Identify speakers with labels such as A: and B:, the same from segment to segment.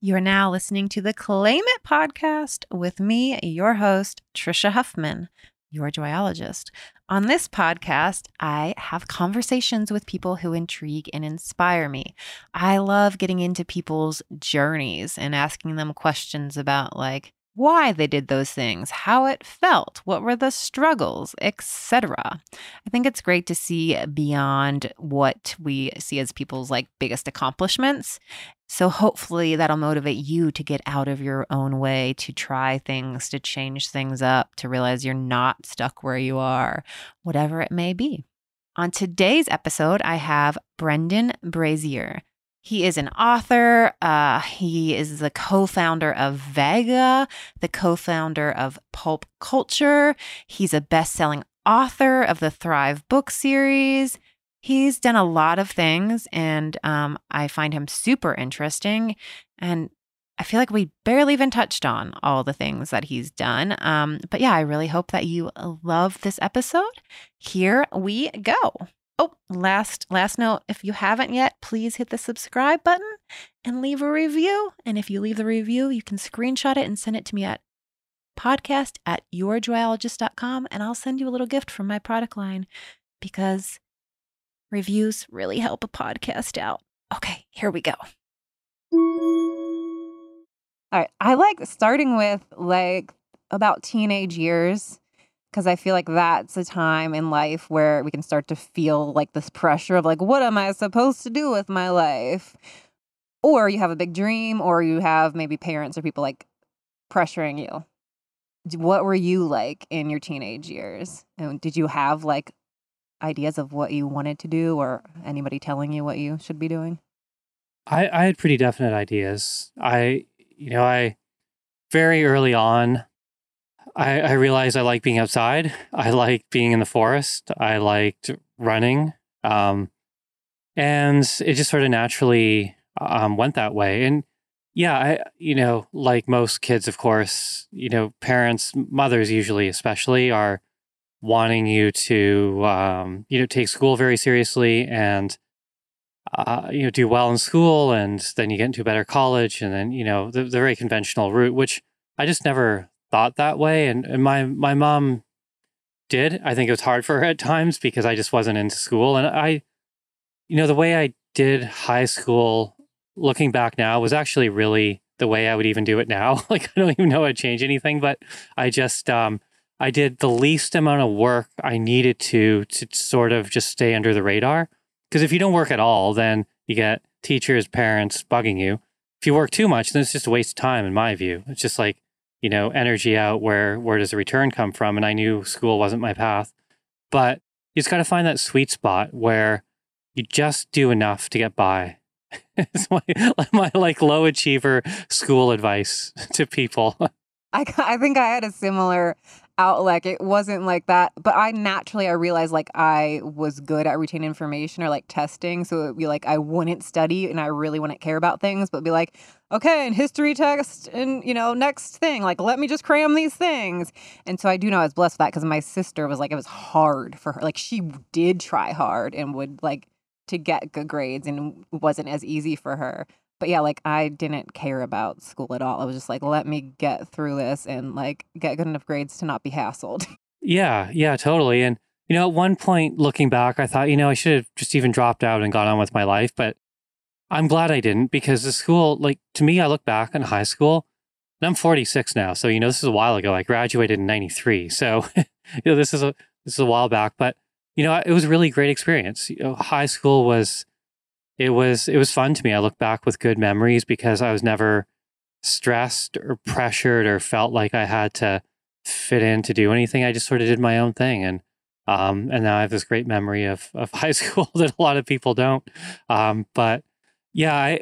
A: You are now listening to the Claim It podcast with me, your host, Tricia Huffman, your joyologist. On this podcast, I have conversations with people who intrigue and inspire me. I love getting into people's journeys and asking them questions about, like, why they did those things, how it felt, what were the struggles, etc. I think it's great to see beyond what we see as people's like biggest accomplishments. So hopefully that'll motivate you to get out of your own way, to try things, to change things up, to realize you're not stuck where you are, whatever it may be. On today's episode, I have Brendan Brazier. He is an author. Uh, he is the co founder of Vega, the co founder of Pulp Culture. He's a best selling author of the Thrive book series. He's done a lot of things, and um, I find him super interesting. And I feel like we barely even touched on all the things that he's done. Um, but yeah, I really hope that you love this episode. Here we go. Oh, last last note, if you haven't yet, please hit the subscribe button and leave a review. And if you leave the review, you can screenshot it and send it to me at podcast at yourjoyologist.com and I'll send you a little gift from my product line because reviews really help a podcast out. Okay, here we go. All right, I like starting with like about teenage years because I feel like that's a time in life where we can start to feel like this pressure of like, what am I supposed to do with my life? Or you have a big dream, or you have maybe parents or people like pressuring you. What were you like in your teenage years? And did you have like ideas of what you wanted to do, or anybody telling you what you should be doing?
B: I, I had pretty definite ideas. I, you know, I very early on I, I realized I like being outside. I like being in the forest. I liked running. Um, and it just sort of naturally um, went that way. And yeah, I, you know, like most kids, of course, you know, parents, mothers usually, especially, are wanting you to, um, you know, take school very seriously and, uh, you know, do well in school. And then you get into a better college. And then, you know, the, the very conventional route, which I just never thought that way. And, and my, my mom did. I think it was hard for her at times because I just wasn't into school. And I, you know, the way I did high school, looking back now, was actually really the way I would even do it now. like, I don't even know i'd change anything, but I just, um, I did the least amount of work I needed to to sort of just stay under the radar. Because if you don't work at all, then you get teachers, parents bugging you. If you work too much, then it's just a waste of time, in my view. It's just like you know, energy out where where does the return come from? And I knew school wasn't my path. But you just got to find that sweet spot where you just do enough to get by. it's my, my like low achiever school advice to people.
A: I, I think I had a similar outlet. It wasn't like that, but I naturally I realized like I was good at retaining information or like testing. So it'd be like I wouldn't study and I really wouldn't care about things, but be like, okay, and history text and you know next thing, like let me just cram these things. And so I do know I was blessed with that because my sister was like it was hard for her. Like she did try hard and would like to get good grades and wasn't as easy for her but yeah, like I didn't care about school at all. I was just like, let me get through this and like get good enough grades to not be hassled.
B: Yeah, yeah, totally. And you know, at one point looking back, I thought, you know, I should have just even dropped out and gone on with my life, but I'm glad I didn't because the school, like to me, I look back in high school and I'm 46 now. So, you know, this is a while ago. I graduated in 93. So, you know, this is a this is a while back, but you know, it was a really great experience. You know, high school was it was it was fun to me. I look back with good memories because I was never stressed or pressured or felt like I had to fit in to do anything. I just sort of did my own thing and um, and now I have this great memory of of high school that a lot of people don't. Um, but yeah, I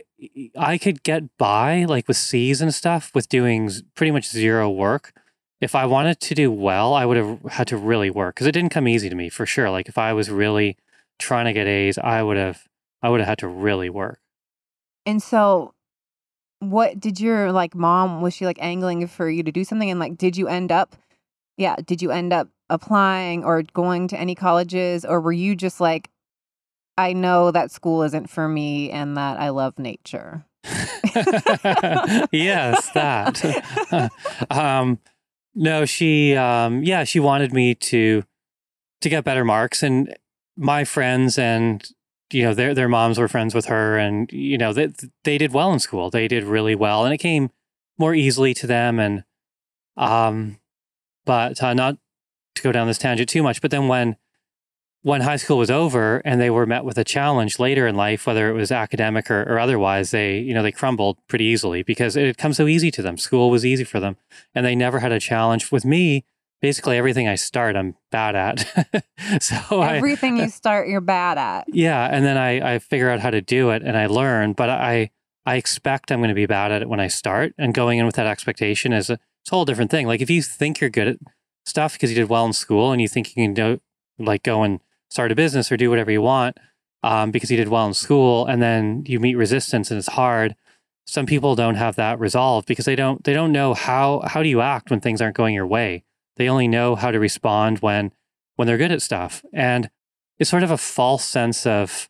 B: I could get by like with C's and stuff with doing pretty much zero work. If I wanted to do well, I would have had to really work because it didn't come easy to me for sure. Like if I was really trying to get A's, I would have I would have had to really work.
A: And so what did your like mom was she like angling for you to do something and like did you end up yeah, did you end up applying or going to any colleges or were you just like I know that school isn't for me and that I love nature?
B: yes, that. um, no, she, um, yeah, she wanted me to to get better marks, and my friends and you know their their moms were friends with her, and you know they they did well in school. They did really well, and it came more easily to them. And um, but uh, not to go down this tangent too much, but then when when high school was over and they were met with a challenge later in life, whether it was academic or, or, otherwise, they, you know, they crumbled pretty easily because it had come so easy to them. School was easy for them and they never had a challenge. With me, basically everything I start, I'm bad at.
A: so everything I, you start, you're bad at.
B: Yeah. And then I, I figure out how to do it and I learn, but I, I expect I'm going to be bad at it when I start and going in with that expectation is a, it's a whole different thing. Like if you think you're good at stuff because you did well in school and you think you can do like go and start a business or do whatever you want um, because you did well in school and then you meet resistance and it's hard some people don't have that resolved because they don't they don't know how how do you act when things aren't going your way they only know how to respond when when they're good at stuff and it's sort of a false sense of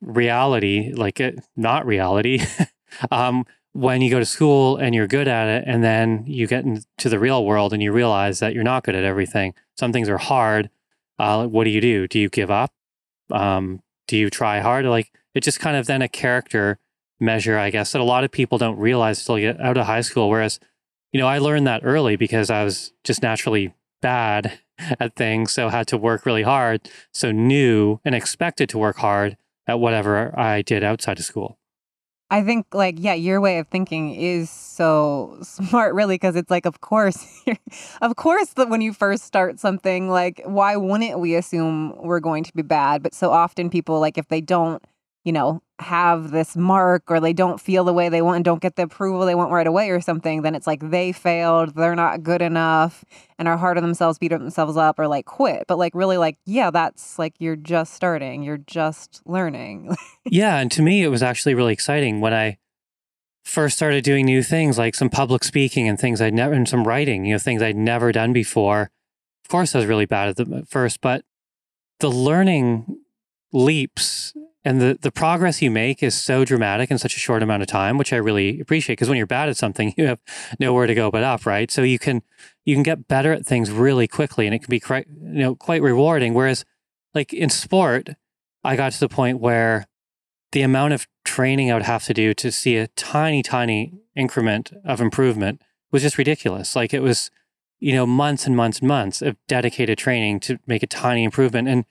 B: reality like it, not reality um, when you go to school and you're good at it and then you get into the real world and you realize that you're not good at everything some things are hard uh, what do you do? Do you give up? Um, do you try hard? Like it's just kind of then a character measure, I guess, that a lot of people don't realize until you get out of high school. Whereas, you know, I learned that early because I was just naturally bad at things, so had to work really hard. So knew and expected to work hard at whatever I did outside of school.
A: I think like yeah, your way of thinking is so smart really because it's like of course of course that when you first start something like why wouldn't we assume we're going to be bad but so often people like if they don't you know, have this mark or they don't feel the way they want and don't get the approval they want right away or something, then it's like they failed, they're not good enough, and are hard on themselves, beat themselves up, or like quit. But like, really, like, yeah, that's like you're just starting, you're just learning.
B: yeah. And to me, it was actually really exciting when I first started doing new things like some public speaking and things I'd never, and some writing, you know, things I'd never done before. Of course, I was really bad at them at first, but the learning leaps and the, the progress you make is so dramatic in such a short amount of time which i really appreciate because when you're bad at something you have nowhere to go but up right? So you can you can get better at things really quickly and it can be quite you know quite rewarding. Whereas like in sport i got to the point where the amount of training i would have to do to see a tiny tiny increment of improvement was just ridiculous. Like it was you know months and months and months of dedicated training to make a tiny improvement. And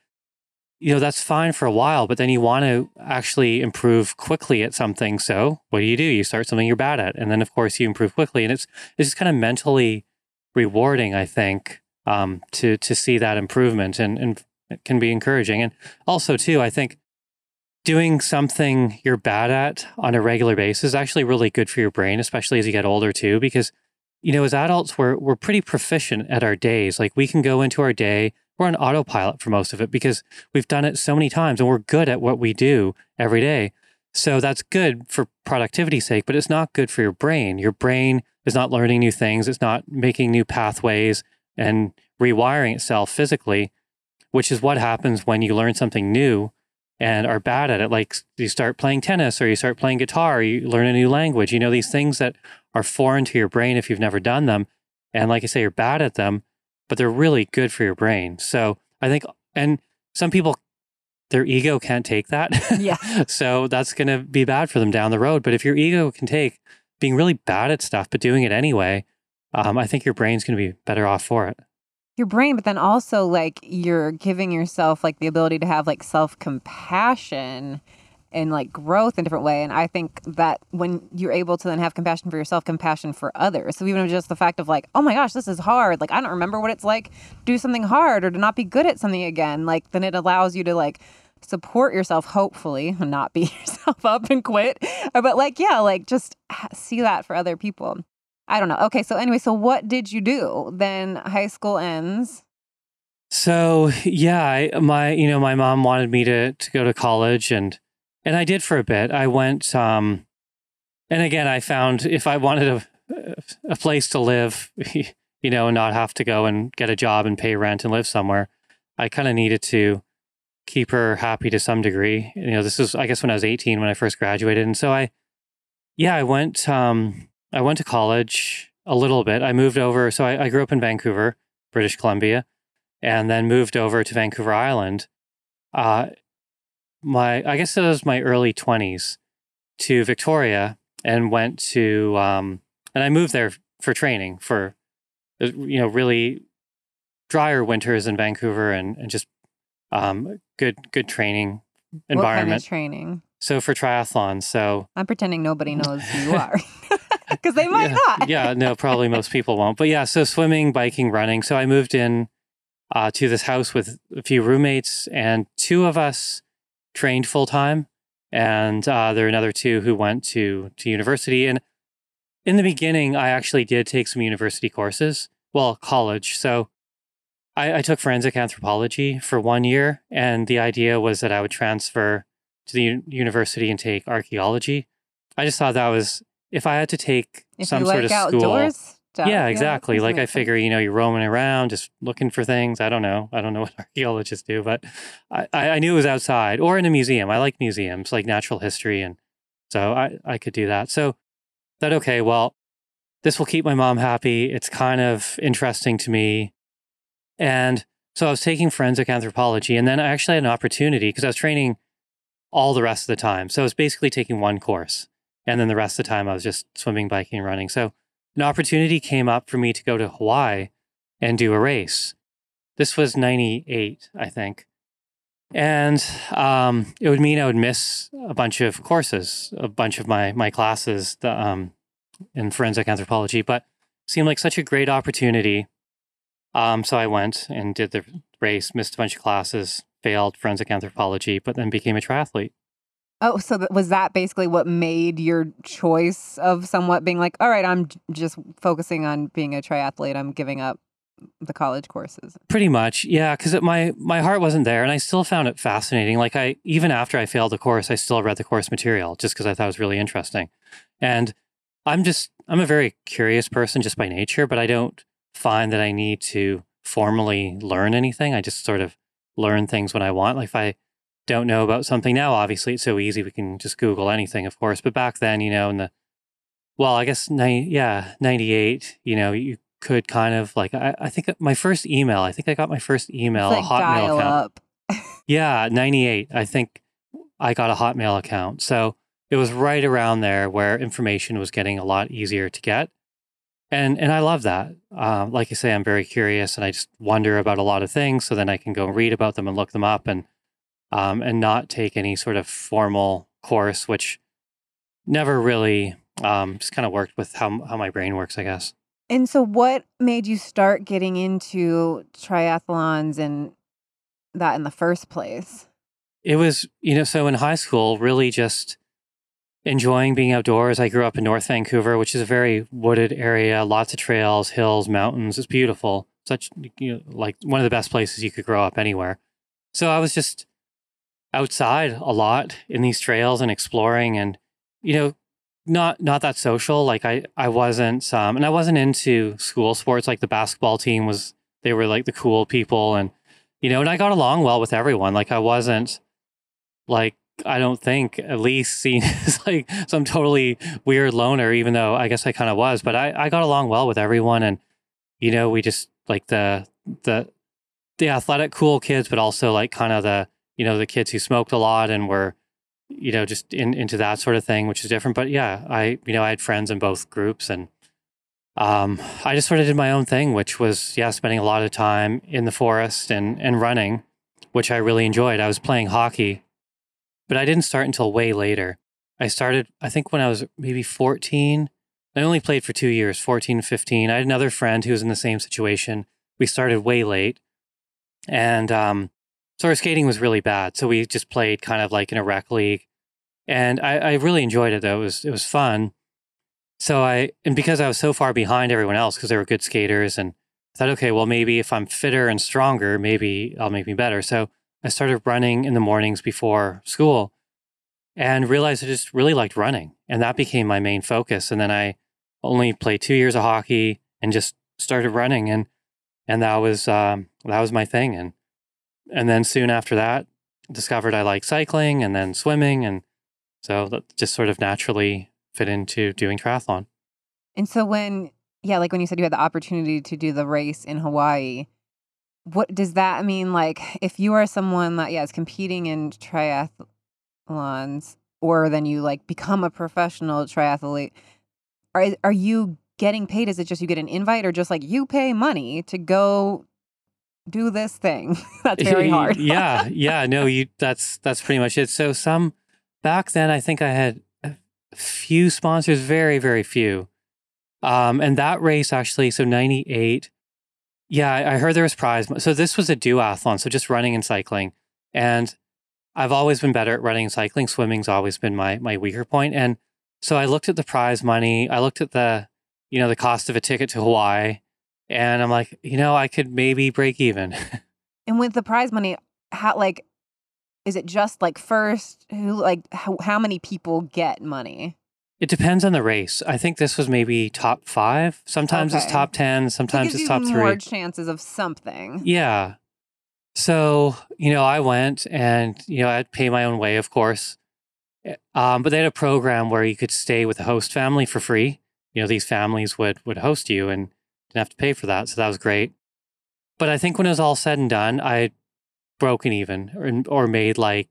B: you know, that's fine for a while, but then you want to actually improve quickly at something. So what do you do? You start something you're bad at. And then of course you improve quickly. And it's it's just kind of mentally rewarding, I think, um, to to see that improvement and, and it can be encouraging. And also too, I think doing something you're bad at on a regular basis is actually really good for your brain, especially as you get older too, because you know, as adults, we're we're pretty proficient at our days. Like we can go into our day, we're on autopilot for most of it because we've done it so many times and we're good at what we do every day. So that's good for productivity's sake, but it's not good for your brain. Your brain is not learning new things, it's not making new pathways and rewiring itself physically, which is what happens when you learn something new and are bad at it. Like you start playing tennis or you start playing guitar, you learn a new language. You know, these things that are foreign to your brain if you've never done them. And like I say, you're bad at them but they're really good for your brain. So I think, and some people, their ego can't take that.
A: Yeah.
B: so that's going to be bad for them down the road. But if your ego can take being really bad at stuff, but doing it anyway, um, I think your brain's going to be better off for it.
A: Your brain, but then also like you're giving yourself like the ability to have like self compassion and like growth in a different way. And I think that when you're able to then have compassion for yourself, compassion for others. So even just the fact of like, oh my gosh, this is hard. Like I don't remember what it's like to do something hard or to not be good at something again. Like then it allows you to like support yourself, hopefully, and not beat yourself up and quit. But like, yeah, like just see that for other people. I don't know. Okay, so anyway, so what did you do? Then high school ends.
B: So yeah, I, my you know my mom wanted me to to go to college and and I did for a bit. I went, um, and again, I found if I wanted a, a place to live, you know, and not have to go and get a job and pay rent and live somewhere, I kind of needed to keep her happy to some degree. You know, this is, I guess, when I was 18 when I first graduated. And so I, yeah, I went. Um, I went to college a little bit. I moved over. So I, I grew up in Vancouver, British Columbia, and then moved over to Vancouver Island. Uh, my I guess it was my early twenties to Victoria and went to um, and I moved there for training for uh, you know really drier winters in Vancouver and and just um, good good training environment.
C: Kind of training?
B: So for triathlon, so
C: I'm pretending nobody knows who you are because they might
B: yeah,
C: not.
B: yeah, no, probably most people won't. But yeah, so swimming, biking, running. So I moved in uh, to this house with a few roommates, and two of us trained full time, and uh, there are another two who went to to university. And in the beginning, I actually did take some university courses, well, college. So I, I took forensic anthropology for one year, and the idea was that I would transfer to the u- university and take archaeology. I just thought that was if I had to take
C: If
B: some
C: you
B: sort
C: like
B: of school.
C: outdoors, stuff,
B: Yeah, exactly.
C: this
B: Like I figure, you know, you're roaming around just looking for things. I don't know. I don't know what archaeologists do, but I, I knew it was outside or in a museum. I like museums, like natural history, and so I I could do that. So that okay. Well, this will keep my mom happy. It's kind of interesting to me, and so I was taking forensic anthropology, and then I actually had an opportunity because I was training all the rest of the time. So I was basically taking one course, and then the rest of the time I was just swimming, biking, running. So an opportunity came up for me to go to Hawaii and do a race. This was 98, I think. And um, it would mean I would miss a bunch of courses, a bunch of my, my classes the, um, in forensic anthropology, but seemed like such a great opportunity. Um, so I went and did the race, missed a bunch of classes, failed forensic anthropology, but then became a triathlete.
C: Oh, so was that basically what made your choice of somewhat being like, all right, I'm j- just focusing on being a triathlete. I'm giving up the college courses.
B: Pretty much, yeah. Because my my heart wasn't there, and I still found it fascinating. Like I, even after I failed the course, I still read the course material just because I thought it was really interesting. And I'm just I'm a very curious person just by nature, but I don't find that I need to formally learn anything. I just sort of learn things when I want. Like if I don't know about something now, obviously it's so easy we can just Google anything, of course. But back then, you know, in the well, I guess ni- yeah, ninety eight. You know, you could kind of like I, I think my first email. I think I got my first email,
C: like
B: a Hotmail account.
C: up.
B: Yeah, 98. I think I got a Hotmail account. So it was right around there where information was getting a lot easier to get. And and I love that. Um, like I say, I'm very curious and I just wonder about a lot of things. So then I can go read about them and look them up and um, and not take any sort of formal course, which never really um, just kind of worked with how how my brain works, I guess.
C: And so, what made you start getting into triathlons and that in the first place?
B: It was, you know, so in high school, really just enjoying being outdoors. I grew up in North Vancouver, which is a very wooded area, lots of trails, hills, mountains. It's beautiful. Such, you know, like one of the best places you could grow up anywhere. So I was just outside a lot in these trails and exploring and, you know, not not that social. Like I I wasn't um and I wasn't into school sports like the basketball team was they were like the cool people and you know, and I got along well with everyone. Like I wasn't like I don't think at least seen as like some totally weird loner, even though I guess I kind of was. But I, I got along well with everyone, and you know, we just like the the the athletic cool kids, but also like kind of the you know the kids who smoked a lot and were you know just in, into that sort of thing, which is different. But yeah, I you know I had friends in both groups, and um, I just sort of did my own thing, which was yeah, spending a lot of time in the forest and and running, which I really enjoyed. I was playing hockey but I didn't start until way later. I started, I think, when I was maybe 14. I only played for two years, 14, 15. I had another friend who was in the same situation. We started way late. And um, so our skating was really bad. So we just played kind of like in a rec league. And I, I really enjoyed it, though. It was, it was fun. So I, and because I was so far behind everyone else, because they were good skaters, and I thought, okay, well, maybe if I'm fitter and stronger, maybe I'll make me better. So I started running in the mornings before school and realized I just really liked running. And that became my main focus. And then I only played two years of hockey and just started running and and that was um, that was my thing. And and then soon after that, discovered I like cycling and then swimming and so that just sort of naturally fit into doing triathlon.
A: And so when yeah, like when you said you had the opportunity to do the race in Hawaii, what does that mean? Like if you are someone that yeah is competing in triathlons, or then you like become a professional triathlete, are are you getting paid? Is it just you get an invite, or just like you pay money to go do this thing? that's very hard.
B: yeah, yeah. No, you. That's that's pretty much it. So some back then, I think I had a few sponsors, very very few. Um, and that race actually, so 98, yeah, I heard there was prize. So this was a duathlon, so just running and cycling. And I've always been better at running and cycling. Swimming's always been my my weaker point. And so I looked at the prize money. I looked at the, you know, the cost of a ticket to Hawaii, and I'm like, you know, I could maybe break even.
A: and with the prize money, how like, is it just like first who like how, how many people get money?
B: It depends on the race. I think this was maybe top five. Sometimes okay. it's top ten. Sometimes it's top three.
A: More chances of something.
B: Yeah. So you know, I went and you know I'd pay my own way, of course. Eh, um, but they had a program where you could stay with a host family for free. You know, these families would would host you and didn't have to pay for that, so that was great. But I think when it was all said and done, I broken even or, or made like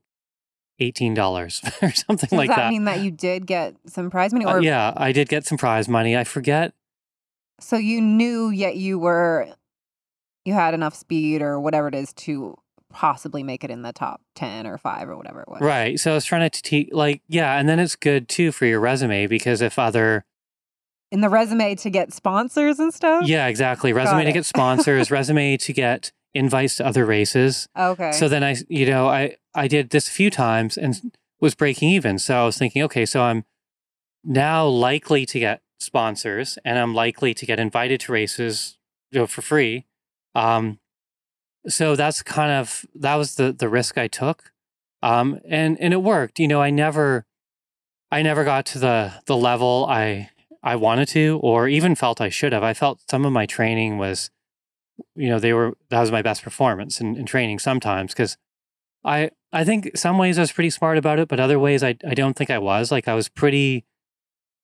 B: eighteen dollars or something
A: Does
B: like that.
A: Does that mean that you did get some prize money?
B: Uh, or uh, yeah, I did get some prize money. I forget.
A: So you knew, yet you were, you had enough speed or whatever it is to possibly make it in the top ten or five or whatever it was.
B: Right. So I was trying to teach, like, yeah, and then it's good too for your resume because if other
A: in the resume to get sponsors and stuff.
B: Yeah, exactly. Resume to get sponsors. resume to get invites to other races.
A: Okay.
B: So then I, you know, I I did this a few times and was breaking even. So I was thinking, okay, so I'm now likely to get sponsors and I'm likely to get invited to races you know, for free. Um, so that's kind of that was the the risk I took. Um, and and it worked. You know, I never I never got to the the level I I wanted to or even felt I should have. I felt some of my training was you know, they were that was my best performance in, in training sometimes because I I think some ways I was pretty smart about it, but other ways I I don't think I was. Like I was pretty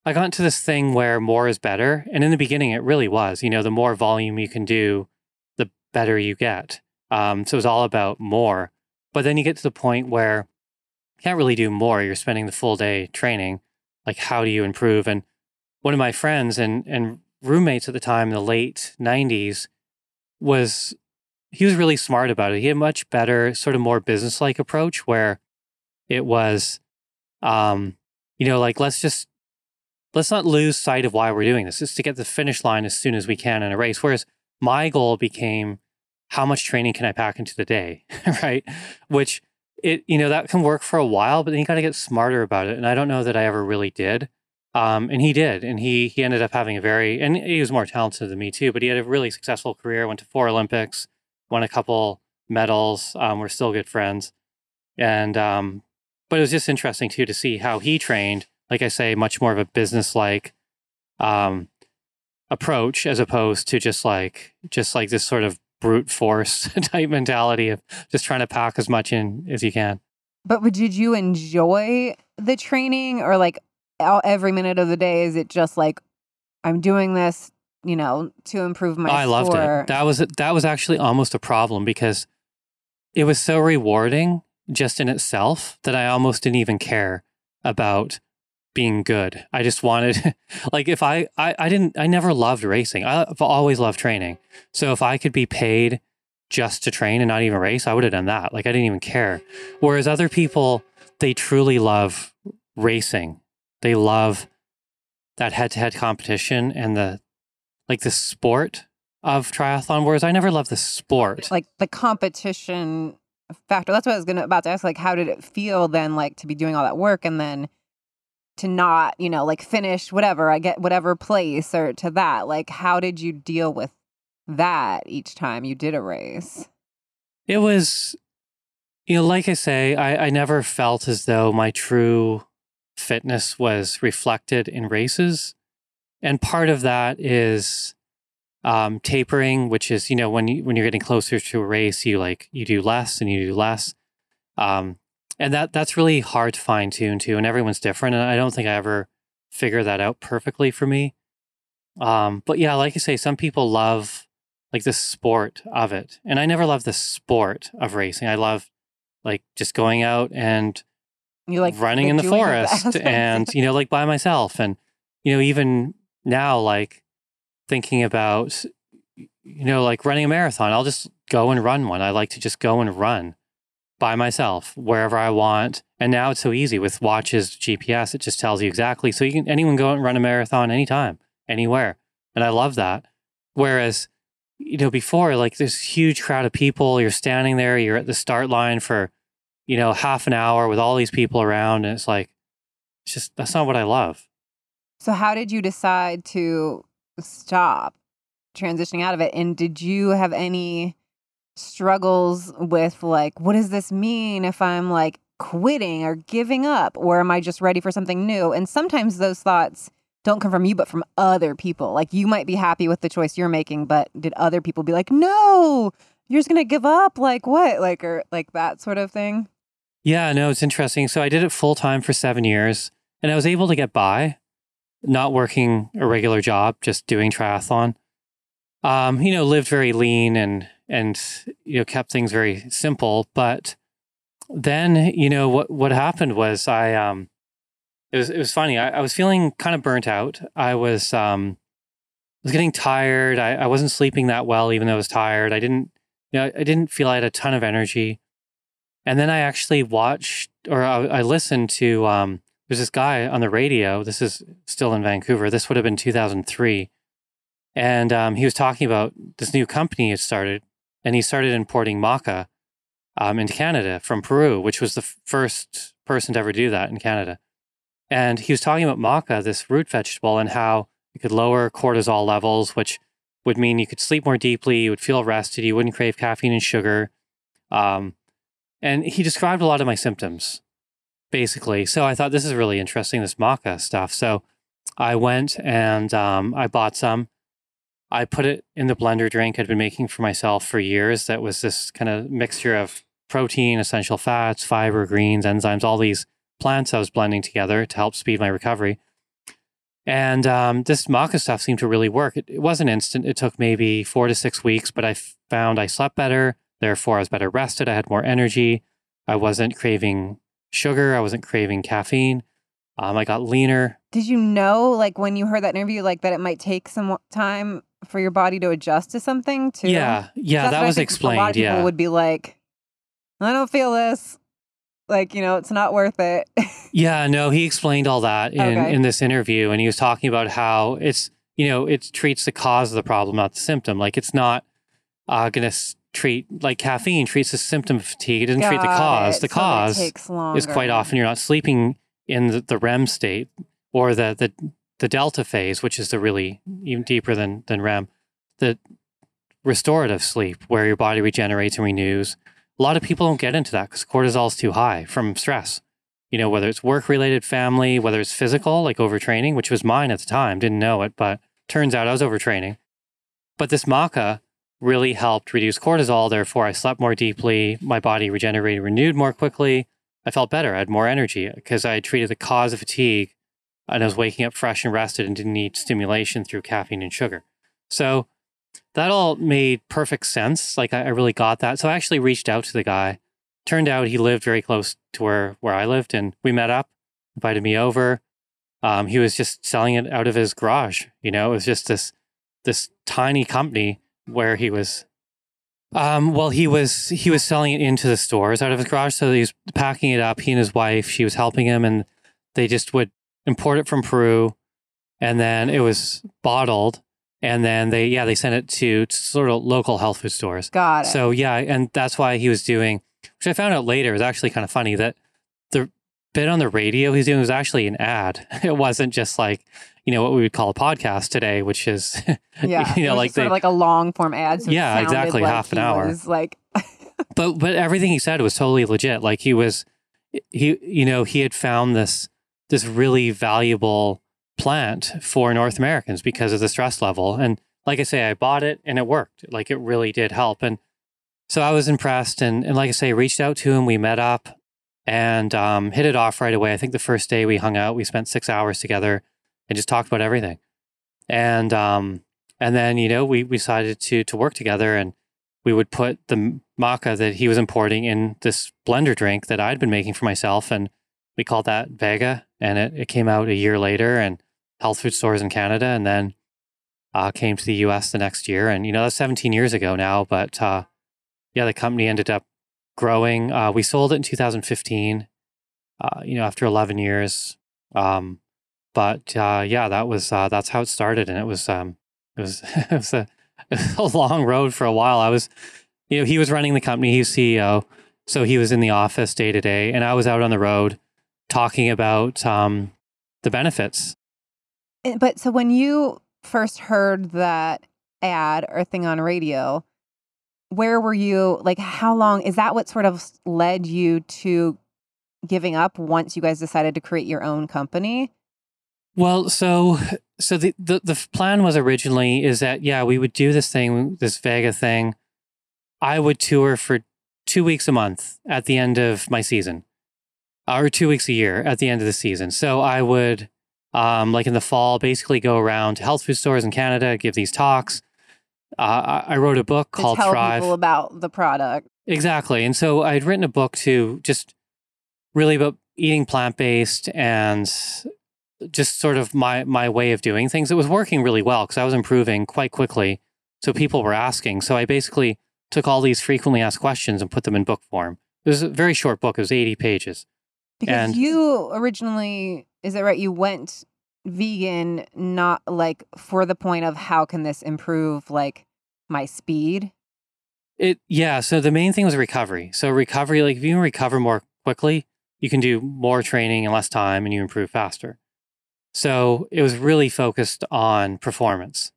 B: I got into this thing where more is better. And in the beginning it really was. You know, the more volume you can do, the better you get. Um, so it was all about more. But then you get to the point where you can't really do more. You're spending the full day training. Like how do you improve? And one of my friends and and roommates at the time in the late 90s was he was really smart about it. He had a much better, sort of more business-like approach where it was, um, you know, like let's just let's not lose sight of why we're doing this. Is to get the finish line as soon as we can in a race. Whereas my goal became how much training can I pack into the day, right? Which it you know that can work for a while, but then you got to get smarter about it. And I don't know that I ever really did. Um, and he did, and he he ended up having a very and he was more talented than me too, but he had a really successful career. Went to four Olympics, won a couple medals. Um, we're still good friends, and um, but it was just interesting too to see how he trained. Like I say, much more of a business like um, approach as opposed to just like just like this sort of brute force type mentality of just trying to pack as much in as you can.
A: But did you enjoy the training or like every minute of the day? Is it just like I'm doing this, you know, to improve my?
B: I
A: score?
B: loved it. That was that was actually almost a problem because it was so rewarding just in itself that I almost didn't even care about being good. I just wanted like if I, I I didn't I never loved racing. I've always loved training. So if I could be paid just to train and not even race, I would have done that. Like I didn't even care. Whereas other people, they truly love racing they love that head-to-head competition and the like the sport of triathlon whereas i never loved the sport.
A: Like the competition factor. That's what i was gonna about to ask like how did it feel then like to be doing all that work and then to not you know like finish whatever i get whatever place or to that? Like how did you deal with that each time you did a race?
B: It was you know like i say i, I never felt as though my true fitness was reflected in races. And part of that is um, tapering, which is, you know, when you when you're getting closer to a race, you like you do less and you do less. Um, and that that's really hard to fine tune too. And everyone's different. And I don't think I ever figure that out perfectly for me. Um, but yeah, like I say, some people love like the sport of it. And I never loved the sport of racing. I love like just going out and
C: You like
B: running in the forest and, you know, like by myself. And, you know, even now, like thinking about, you know, like running a marathon, I'll just go and run one. I like to just go and run by myself wherever I want. And now it's so easy with watches, GPS, it just tells you exactly. So you can, anyone go and run a marathon anytime, anywhere. And I love that. Whereas, you know, before, like this huge crowd of people, you're standing there, you're at the start line for, you know, half an hour with all these people around. And it's like, it's just, that's not what I love.
C: So how did you decide to stop transitioning out of it? And did you have any struggles with like, what does this mean if I'm like quitting or giving up? Or am I just ready for something new? And sometimes those thoughts don't come from you, but from other people. Like you might be happy with the choice you're making, but did other people be like, no, you're just gonna give up? Like what? Like or like that sort of thing?
B: Yeah, no, it's interesting. So I did it full time for seven years and I was able to get by, not working a regular job, just doing triathlon. Um, you know, lived very lean and and you know, kept things very simple. But then, you know, what what happened was I um it was it was funny. I, I was feeling kind of burnt out. I was um I was getting tired. I, I wasn't sleeping that well, even though I was tired. I didn't you know, I didn't feel I had a ton of energy. And then I actually watched or I, I listened to um there's this guy on the radio. This is still in Vancouver. This would have been 2003. And um, he was talking about this new company he had started, and he started importing maca um, into Canada from Peru, which was the first person to ever do that in Canada. And he was talking about maca, this root vegetable, and how it could lower cortisol levels, which would mean you could sleep more deeply, you would feel rested, you wouldn't crave caffeine and sugar. Um, and he described a lot of my symptoms, basically. So I thought this is really interesting, this maca stuff. So I went and um, I bought some. I put it in the blender drink I'd been making for myself for years. That was this kind of mixture of protein, essential fats, fiber, greens, enzymes, all these plants I was blending together to help speed my recovery. And um, this maca stuff seemed to really work. It, it wasn't instant. It took maybe four to six weeks, but I found I slept better. Therefore, I was better rested. I had more energy. I wasn't craving sugar. I wasn't craving caffeine. Um, I got leaner.
C: Did you know, like when you heard that interview, like that it might take some time for your body to adjust to something too?
B: Yeah, yeah, that was
C: think A lot
B: explained.
C: of people
B: Yeah,
C: would be like, I don't feel this. Like, you know, it's not worth it.
B: Yeah, no, he explained all that in,
C: Okay.
B: in this interview. And he was talking about how it's, you know, it treats the cause of the problem, not the symptom. Like it's not uh, going to treat, like caffeine treats the symptom of fatigue. It doesn't treat the cause.
C: it.
B: The cause is quite often you're not sleeping in the, the REM state or the, the, the delta phase, which is the really even deeper than, than REM, the restorative sleep where your body regenerates and renews. A lot of people don't get into that because cortisol is too high from stress you know, whether it's work related, family, whether it's physical, like overtraining, which was mine at the time, didn't know it, but turns out I was overtraining. But this maca really helped reduce cortisol. Therefore, I slept more deeply. My body regenerated, renewed more quickly. I felt better. I had more energy because I had treated the cause of fatigue and I was waking up fresh and rested and didn't need stimulation through caffeine and sugar. So that all made perfect sense. Like I, really got that. So I actually reached out to the guy turned out he lived very close to where where I lived, and we met up, invited me over. Um, he was just selling it out of his garage. You know, it was just this this tiny company where he was. Um, well, he was he was selling it into the stores out of his garage. So he was packing it up. He and his wife, she was helping him, and they just would import it from Peru, and then it was bottled, and then they yeah they sent it to sort of local health food stores.
C: Got it.
B: So yeah, and that's why he was doing, which I found out later was actually kind of funny that bit on the radio he's doing was actually an ad. It wasn't just like you know what we would call a podcast today, which is
C: yeah.
B: you know like
C: sort of like a long form ad. So
B: Yeah, exactly,
C: like
B: half an hour.
C: was, like,
B: but but everything he said was totally legit. Like he was he you know he had found this this really valuable plant for North Americans because of the stress level. And like I say, I bought it and it worked. Like it really did help. And so I was impressed. And, and like I say, reached out to him. We met up and um, hit it off right away. I think the first day we hung out, we spent six hours together. and just talked about everything. And um, and then you know we, we decided to to work together, and we would put the maca that he was importing in this blender drink that I'd been making for myself, and we called that Vega, and it, it came out a year later, and health food stores in Canada, and then uh, came to the U.S. the next year, and you know that's 17 years ago now, but uh, yeah, the company ended up growing. Uh, we sold it in 2015. Uh, you know, after 11 years. Um, but uh, yeah, that was uh, that's how it started, and it was um, it was it was a, a long road for a while. I was, you know, he was running the company, he was CEO, so he was in the office day to day, and I was out on the road talking about um, the benefits.
C: Eh, but so when you first heard that ad or thing on radio, where were you? Like, how long is that? What sort of led you to giving up once you guys decided to create your own company?
B: Well, so so the, the the plan was originally is that yeah we would do this thing this Vega thing. I would tour for two weeks a month at the end of my season, or two weeks a year at the end of the season. So I would, um, like in the fall, basically go around to health food stores in Canada, give these talks. Uh, I wrote a book
C: to
B: called
C: tell
B: Thrive.
C: people about the product.
B: Exactly. And so I'd written a book to just really about eating plant based and just sort of my my way of doing things. It was working really well because I was improving quite quickly. So people were asking. So I basically took all these frequently asked questions and put them in book form. It was a very short book. It was 80 pages.
C: Because
B: And-
C: you originally, is that right? You went vegan, not like for the point of how can this improve like my speed?
B: It yeah. So the main thing was recovery. So recovery, like if you can recover more quickly, you can do more training in less time and you improve faster. So it was really focused on performance.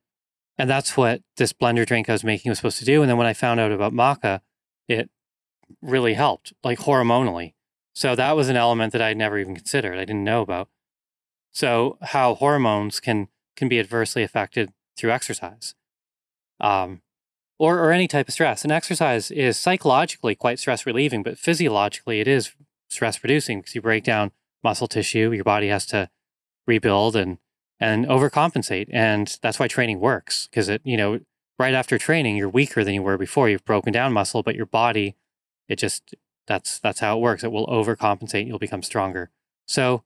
B: And that's what this blender drink I was making was supposed to do. And then when I found out about maca, it really helped, like hormonally. So that was an element that I'd never even considered. I didn't know about. So how hormones can can be adversely affected through exercise. Um, or, or any type of stress. And exercise is psychologically quite stress relieving, but physiologically it is stress producing because you break down muscle tissue, your body has to rebuild and and overcompensate. And that's why training works because it, you know, right after training, you're weaker than you were before. You've broken down muscle, but your body, it just that's that's how it works. It will overcompensate. You'll become stronger. So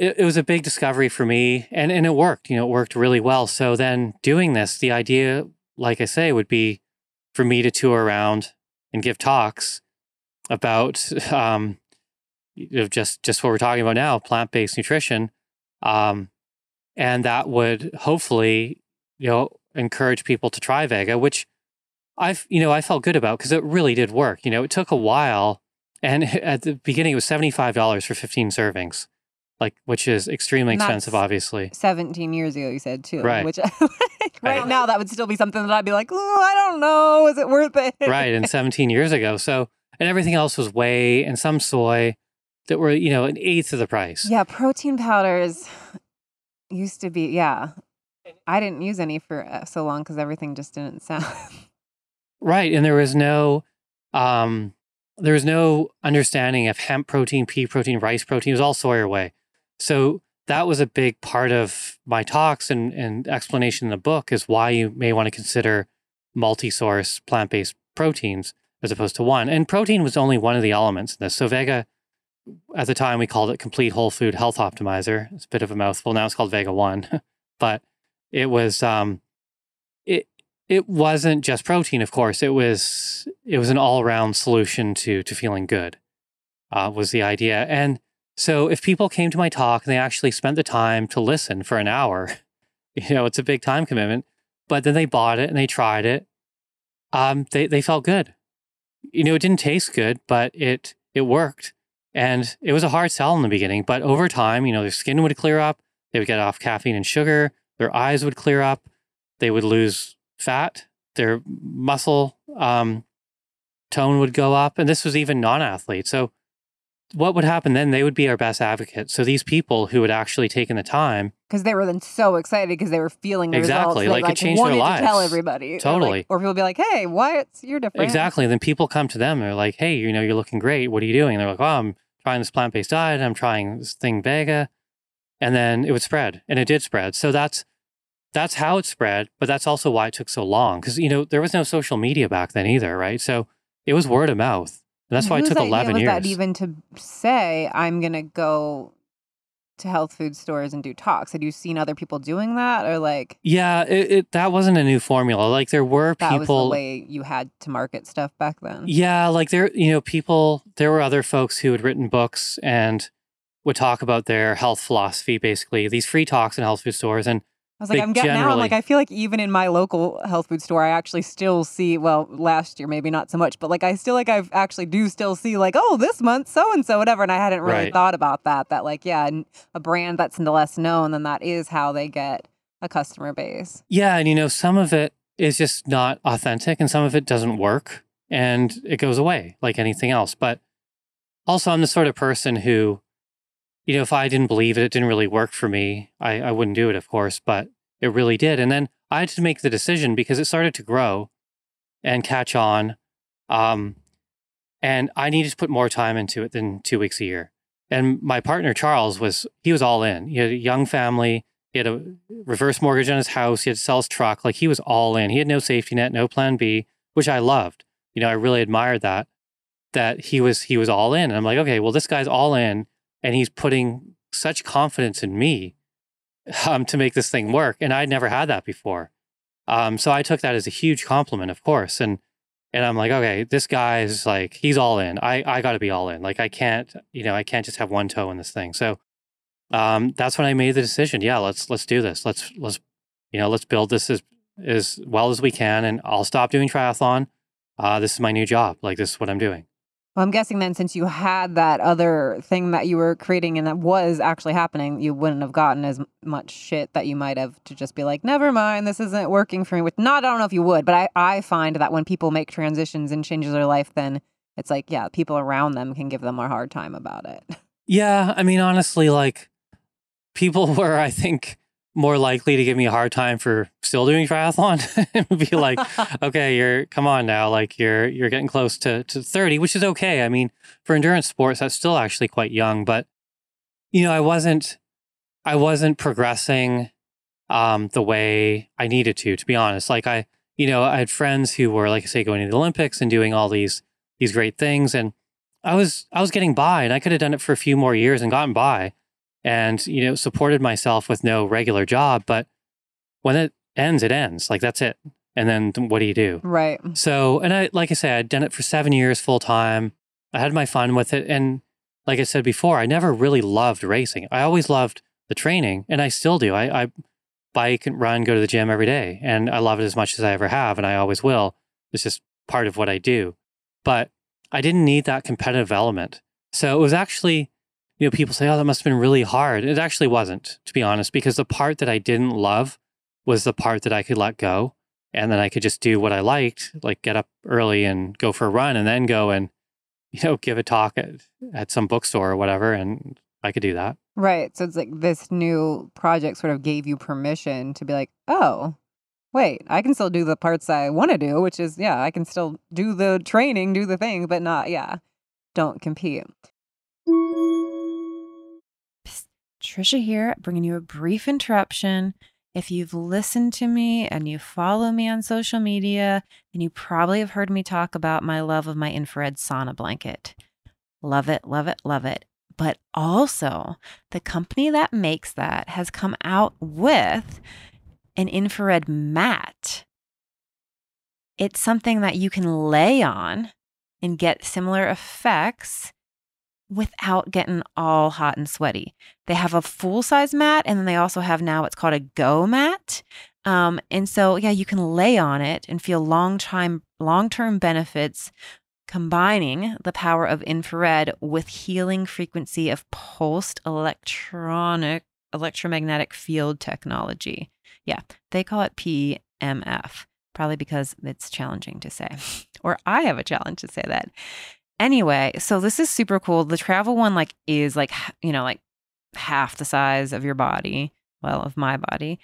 B: it, it was a big discovery for me, and and it worked. You know, it worked really well. So then doing this, the idea, like I say, would be for me to tour around and give talks about um, you know, just just what we're talking about now, plant based nutrition, um, and that would hopefully you know encourage people to try Vega, which I've you know I felt good about because it really did work. You know, it took a while, and at the beginning it was seventy five dollars for fifteen servings, like which is extremely
C: And
B: expensive, obviously.
C: 17 years ago, you said too.
B: Right.
C: Which right
B: Right.
C: now, that would still be something that I'd be like, oh, I don't know. Is it worth it?
B: right and 17 years ago so and everything else was whey and some soy that were you know an eighth of the price
C: Yeah, protein powders used to be, yeah. I didn't use any for uh, so long because everything just didn't sound.
B: right and there was no um there was no understanding of hemp protein pea protein rice protein it was all soy or whey so that was a big part of my talks and, and explanation in the book is why you may want to consider multi-source plant-based proteins as opposed to one. And protein was only one of the elements in this. So vega at the time we called it complete whole food health optimizer. It's a bit of a mouthful. Now it's called vega 1 but it was um it it wasn't just protein of course. It was it was an all-round solution to to feeling good uh, was the idea. And so if people came to my talk and they actually spent the time to listen for an hour you know it's a big time commitment but then they bought it and they tried it um they they felt good. You know it didn't taste good but it it worked. And it was a hard sell in the beginning but over time you know their skin would clear up they would get off caffeine and sugar their eyes would clear up they would lose fat their muscle um, tone would go up and this was even non-athletes. So what would happen then they would be our best advocates so these people who had actually taken the time
C: Because they were then so excited because they were feeling the
B: Exactly,
C: results.
B: like, it changed their
C: wanted to tell
B: lives.
C: everybody. Or, like-
B: Totally.
C: Or, people be like, hey, what's you're different.
B: exactly then people come to them they're like hey you know you're looking great what are you doing and they're like oh i'm trying this plant-based diet i'm trying this thing vega and then it would spread and it did spread. So that's that's how it spread, but that's also why it took so long because you know there was no social media back then either, right? So it was word of mouth. And that's why it
C: Whose
B: took
C: idea
B: 11
C: was
B: years.
C: that even to say I'm gonna go to health food stores and do talks? Had you seen other people doing that, or like
B: yeah, it, it that wasn't a new formula. Like there were
C: that was the
B: people
C: way you had to market stuff back then?
B: Yeah, like there, you know, people, there were other folks who had written books and would talk about their health philosophy, basically, these free talks in health food stores. And
C: I was like, I'm getting. I'm like, I feel like even in my local health food store, I actually still see. Well, last year maybe not so much, but like I still like I've actually do still see like, oh, this month so and so whatever, and I hadn't really
B: Right.
C: thought about that. That like, yeah, a brand that's less known, then that is how they get a customer base.
B: yeah, and you know, some of it is just not authentic and some of it doesn't work and it goes away like anything else. But also, I'm the sort of person who, you know, if I didn't believe it, it didn't really work for me, I, I wouldn't do it, of course, but it really did. And then I had to make the decision because it started to grow and catch on. Um, and I needed to put more time into it than two weeks a year. And my partner, Charles, was, he was all in. He had a young family. He had a reverse mortgage on his house. He had to sell his truck. Like he was all in. He had no safety net, no plan B, which I loved. You know, I really admired that, that he was, he was all in. And I'm like, okay, well, this guy's all in and he's putting such confidence in me um, to make this thing work. And I'd never had that before. Um, so I took that as a huge compliment, of course. And, and I'm like, okay, this guy's like, he's all in. I, I got to be all in. Like, I can't, you know, I can't just have one toe in this thing. So, um, that's when I made the decision. Yeah, let's, let's do this. Let's, let's, you know, let's build this as, as well as we can. And I'll stop doing triathlon. Uh, this is my new job. Like, this is what I'm doing.
C: Well, I'm guessing then, since you had that other thing that you were creating and that was actually happening, you wouldn't have gotten as much shit that you might have to just be like, never mind, this isn't working for me. Which, not, I don't know if you would, but I, I find that when people make transitions and changes their life, then it's like, yeah, people around them can give them a hard time about it.
B: Yeah, I mean, honestly, like people were, I think, more likely to give me a hard time for still doing triathlon and be like, okay, you're come on now, like you're you're getting close to to 30, which is okay. I mean, for endurance sports, that's still actually quite young, but you know, I wasn't I wasn't progressing um the way I needed to, to be honest. Like I, you know, I had friends who were, like I say, going to the Olympics and doing all these these great things. And I was I was getting by and I could have done it for a few more years and gotten by and you know supported myself with no regular job but when it ends it ends. Like that's it. And then what do you do?
C: Right.
B: so and i like i said i'd done it for seven years full time i had my fun with it. And like i said before i never really loved racing. I always loved the training and i still do. I, I bike and run go to the gym every day and i love it as much as i ever have and i always will. It's just part of what i do. But i didn't need that competitive element. So it was actually you know, people say, oh, that must have been really hard. It actually wasn't, to be honest, because the part that I didn't love was the part that I could let go. And then I could just do what I liked, like get up early and go for a run and then go and, you know, give a talk at, at some bookstore or whatever. And I could do that.
C: Right. So it's like this new project sort of gave you permission to be like, oh, wait, I can still do the parts I want to do, which is, yeah, I can still do the training, do the thing, but not, yeah, don't compete.
A: Tricia here, bringing you a brief interruption. If you've listened to me and you follow me on social media, then you probably have heard me talk about my love of my infrared sauna blanket. Love it, love it, love it. But also, the company that makes that has come out with an infrared mat. It's something that you can lay on and get similar effects without getting all hot and sweaty. They have a full size mat, and then they also have now what's called a Go mat. Um, and so, yeah, you can lay on it and feel long time, long term benefits, combining the power of infrared with healing frequency of pulsed electronic electromagnetic field technology. Yeah, they call it PMF, probably because it's challenging to say, or I have a challenge to say that. Anyway, so this is super cool. The travel one like is like you know like half the size of your body, well, of my body.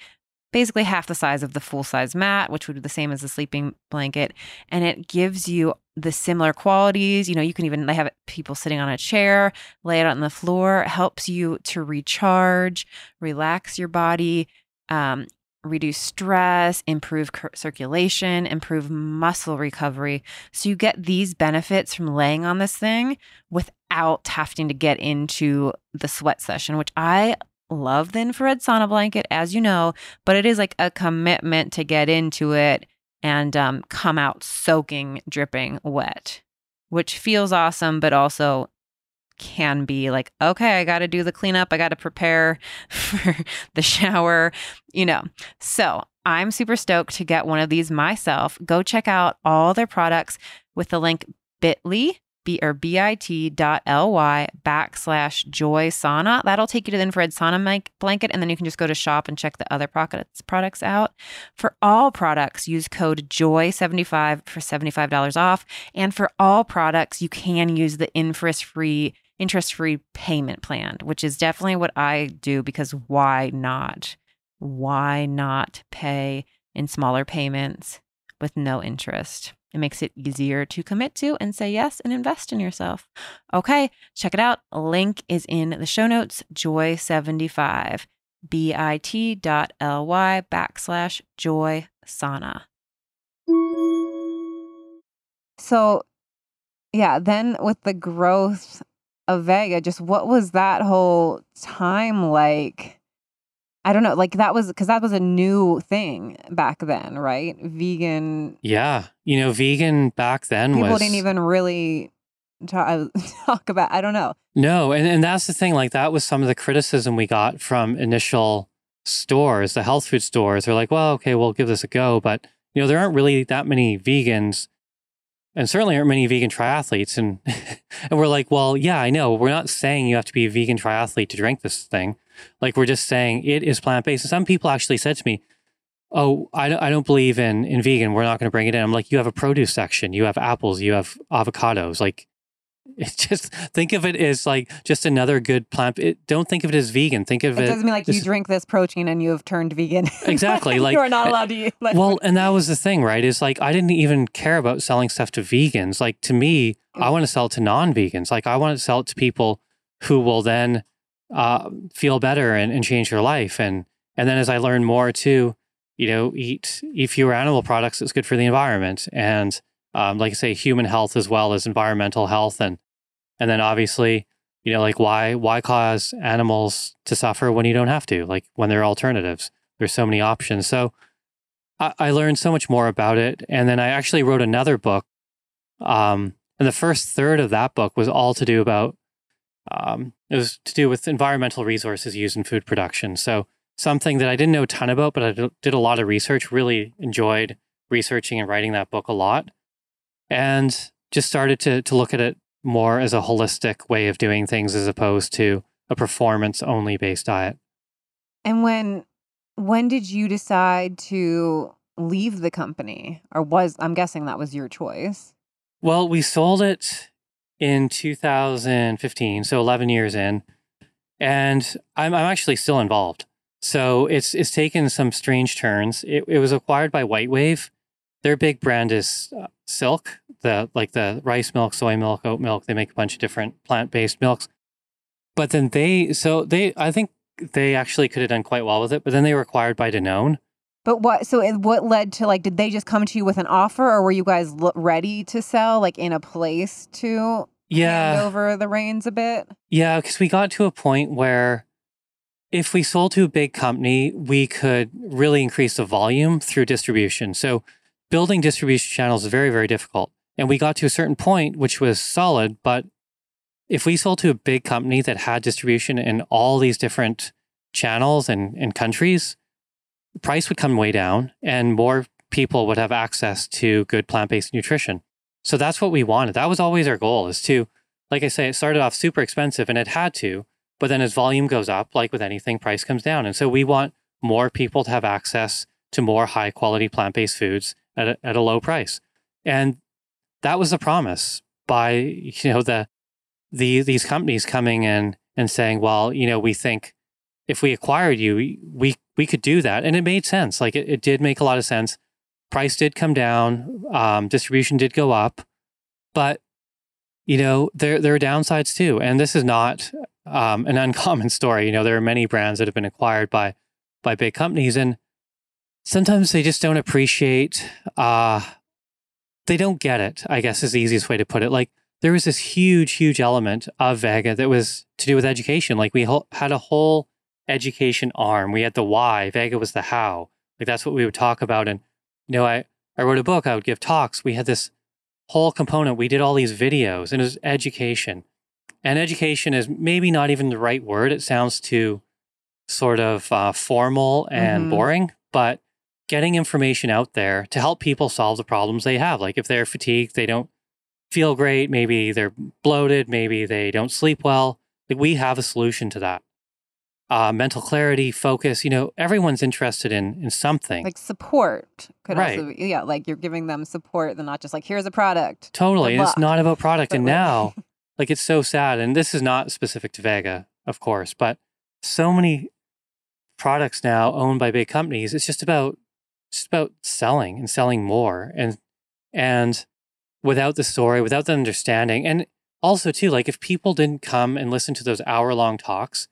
A: basically half the size of the full size mat, which would be the same as the sleeping blanket. And it gives you the similar qualities. You know, you can even, they have people sitting on a chair, lay it on the floor, helps you to recharge, relax your body, um, reduce stress, improve circulation, improve muscle recovery. So you get these benefits from laying on this thing without having to get into the sweat session, which I love the infrared sauna blanket, as you know, but it is like a commitment to get into it and um, come out soaking, dripping wet, which feels awesome, but also can be like, okay, I got to do the cleanup. I got to prepare for the shower, you know. So I'm super stoked to get one of these myself. Go check out all their products with the link bit.ly B or bit.ly backslash joy sauna. That'll take you to the infrared sauna blanket, and then you can just go to shop and check the other products products out. For all products, use code JOY75 for $75 off. And for all products, you can use the infrared free interest free payment plan, which is definitely what I do because why not? Why not pay in smaller payments with no interest? It makes it easier to commit to and say yes and invest in yourself. Okay, check it out. Link is in the show notes, joy75, bit.ly backslash joy sauna. So, yeah, then with the growth of Vega, just what was that whole time like? I don't know, like that was because that was a new thing back then, right? Vegan.
B: Yeah, you know, vegan back then
A: people
B: was
A: didn't even really talk, uh, talk about. I don't know.
B: No, and and that's the thing. Like that was some of the criticism we got from initial stores, the health food stores. They're like, well, okay, we'll give this a go, but you know, there aren't really that many vegans and certainly aren't many vegan triathletes. And and we're like, well, yeah, I know. We're not saying you have to be a vegan triathlete to drink this thing. Like we're just saying it is plant based. And some people actually said to me, "Oh, I I don't believe in in vegan. We're not going to bring it in." I'm like, "You have a produce section. You have apples. You have avocados. Like it's just think of it as like just another good plant. It, don't think of it as vegan. Think of
A: it.
B: It
A: doesn't mean like you drink this protein and you have turned vegan.
B: Exactly. like
A: you are not allowed to eat.
B: Like, well, and that was the thing, right? Is like I didn't even care about selling stuff to vegans. Like to me, I want to sell it to non-vegans. Like I want to sell it to people who will then uh, feel better and, and change their life. And and then as I learn more too, you know, eat eat fewer animal products. It's good for the environment and um, like I say, human health as well as environmental health, and and then obviously, you know, like why why cause animals to suffer when you don't have to? Like when there are alternatives, there's so many options. So I, I learned so much more about it, and then I actually wrote another book. Um, and the first third of that book was all to do about um, it was to do with environmental resources used in food production. So something that I didn't know a ton about, but I did a lot of research. Really enjoyed researching and writing that book a lot and just started to to look at it more as a holistic way of doing things as opposed to a performance only based diet.
A: And when when did you decide to leave the company or was I'm guessing that was your choice?
B: Well, we sold it in 2015, so 11 years in, and I'm I'm actually still involved. So it's it's taken some strange turns. It, it was acquired by WhiteWave, their big brand is uh, Silk, the like the rice milk, soy milk, oat milk. They make a bunch of different plant based milks. But then they, so they, I think they actually could have done quite well with it. But then they were acquired by Danone.
A: But what? So it, what led to like? Did they just come to you with an offer, or were you guys lo- ready to sell, like in a place to
B: yeah
A: hand over the reins a bit?
B: Yeah, because we got to a point where if we sold to a big company, we could really increase the volume through distribution. So building distribution channels is very, very difficult. And we got to a certain point, which was solid. But if we sold to a big company that had distribution in all these different channels and, and countries, price would come way down and more people would have access to good plant based nutrition. So that's what we wanted. That was always our goal is to, like I say, it started off super expensive and it had to. But then as volume goes up, like with anything, price comes down. And so we want more people to have access to more high quality plant based foods at a, at a low price. And that was the promise by, you know, the, the, these companies coming in and saying, well, you know, we think if we acquired you, we, we could do that. And it made sense. Like it, it did make a lot of sense. Price did come down, um, distribution did go up, but you know, there there are downsides too. And this is not um, an uncommon story. You know, there are many brands that have been acquired by by big companies, and sometimes they just don't appreciate. Uh, they don't get it. I guess is the easiest way to put it. Like there was this huge, huge element of Vega that was to do with education. Like we ho- had a whole education arm. We had the why. Vega was the how. Like that's what we would talk about. And you know, I I wrote a book. I would give talks. We had this whole component. We did all these videos, and it was education. And education is maybe not even the right word. It sounds too sort of uh, formal and
A: Mhm.
B: boring, but getting information out there to help people solve the problems they have. Like if they're fatigued, they don't feel great, maybe they're bloated, maybe they don't sleep well. Like we have a solution to that. Uh, mental clarity, focus, you know, everyone's interested in in something.
A: Like support could
B: Right.
A: also be, yeah, like you're giving them support, and not just like here's a product.
B: Totally. And it's not about product.
A: But
B: and now, like, it's so sad. And this is not specific to Vega, of course, but so many products now owned by big companies. It's just about, just about selling and selling more. And, and without the story, without the understanding. And also, too, like, if people didn't come and listen to those hour long talks,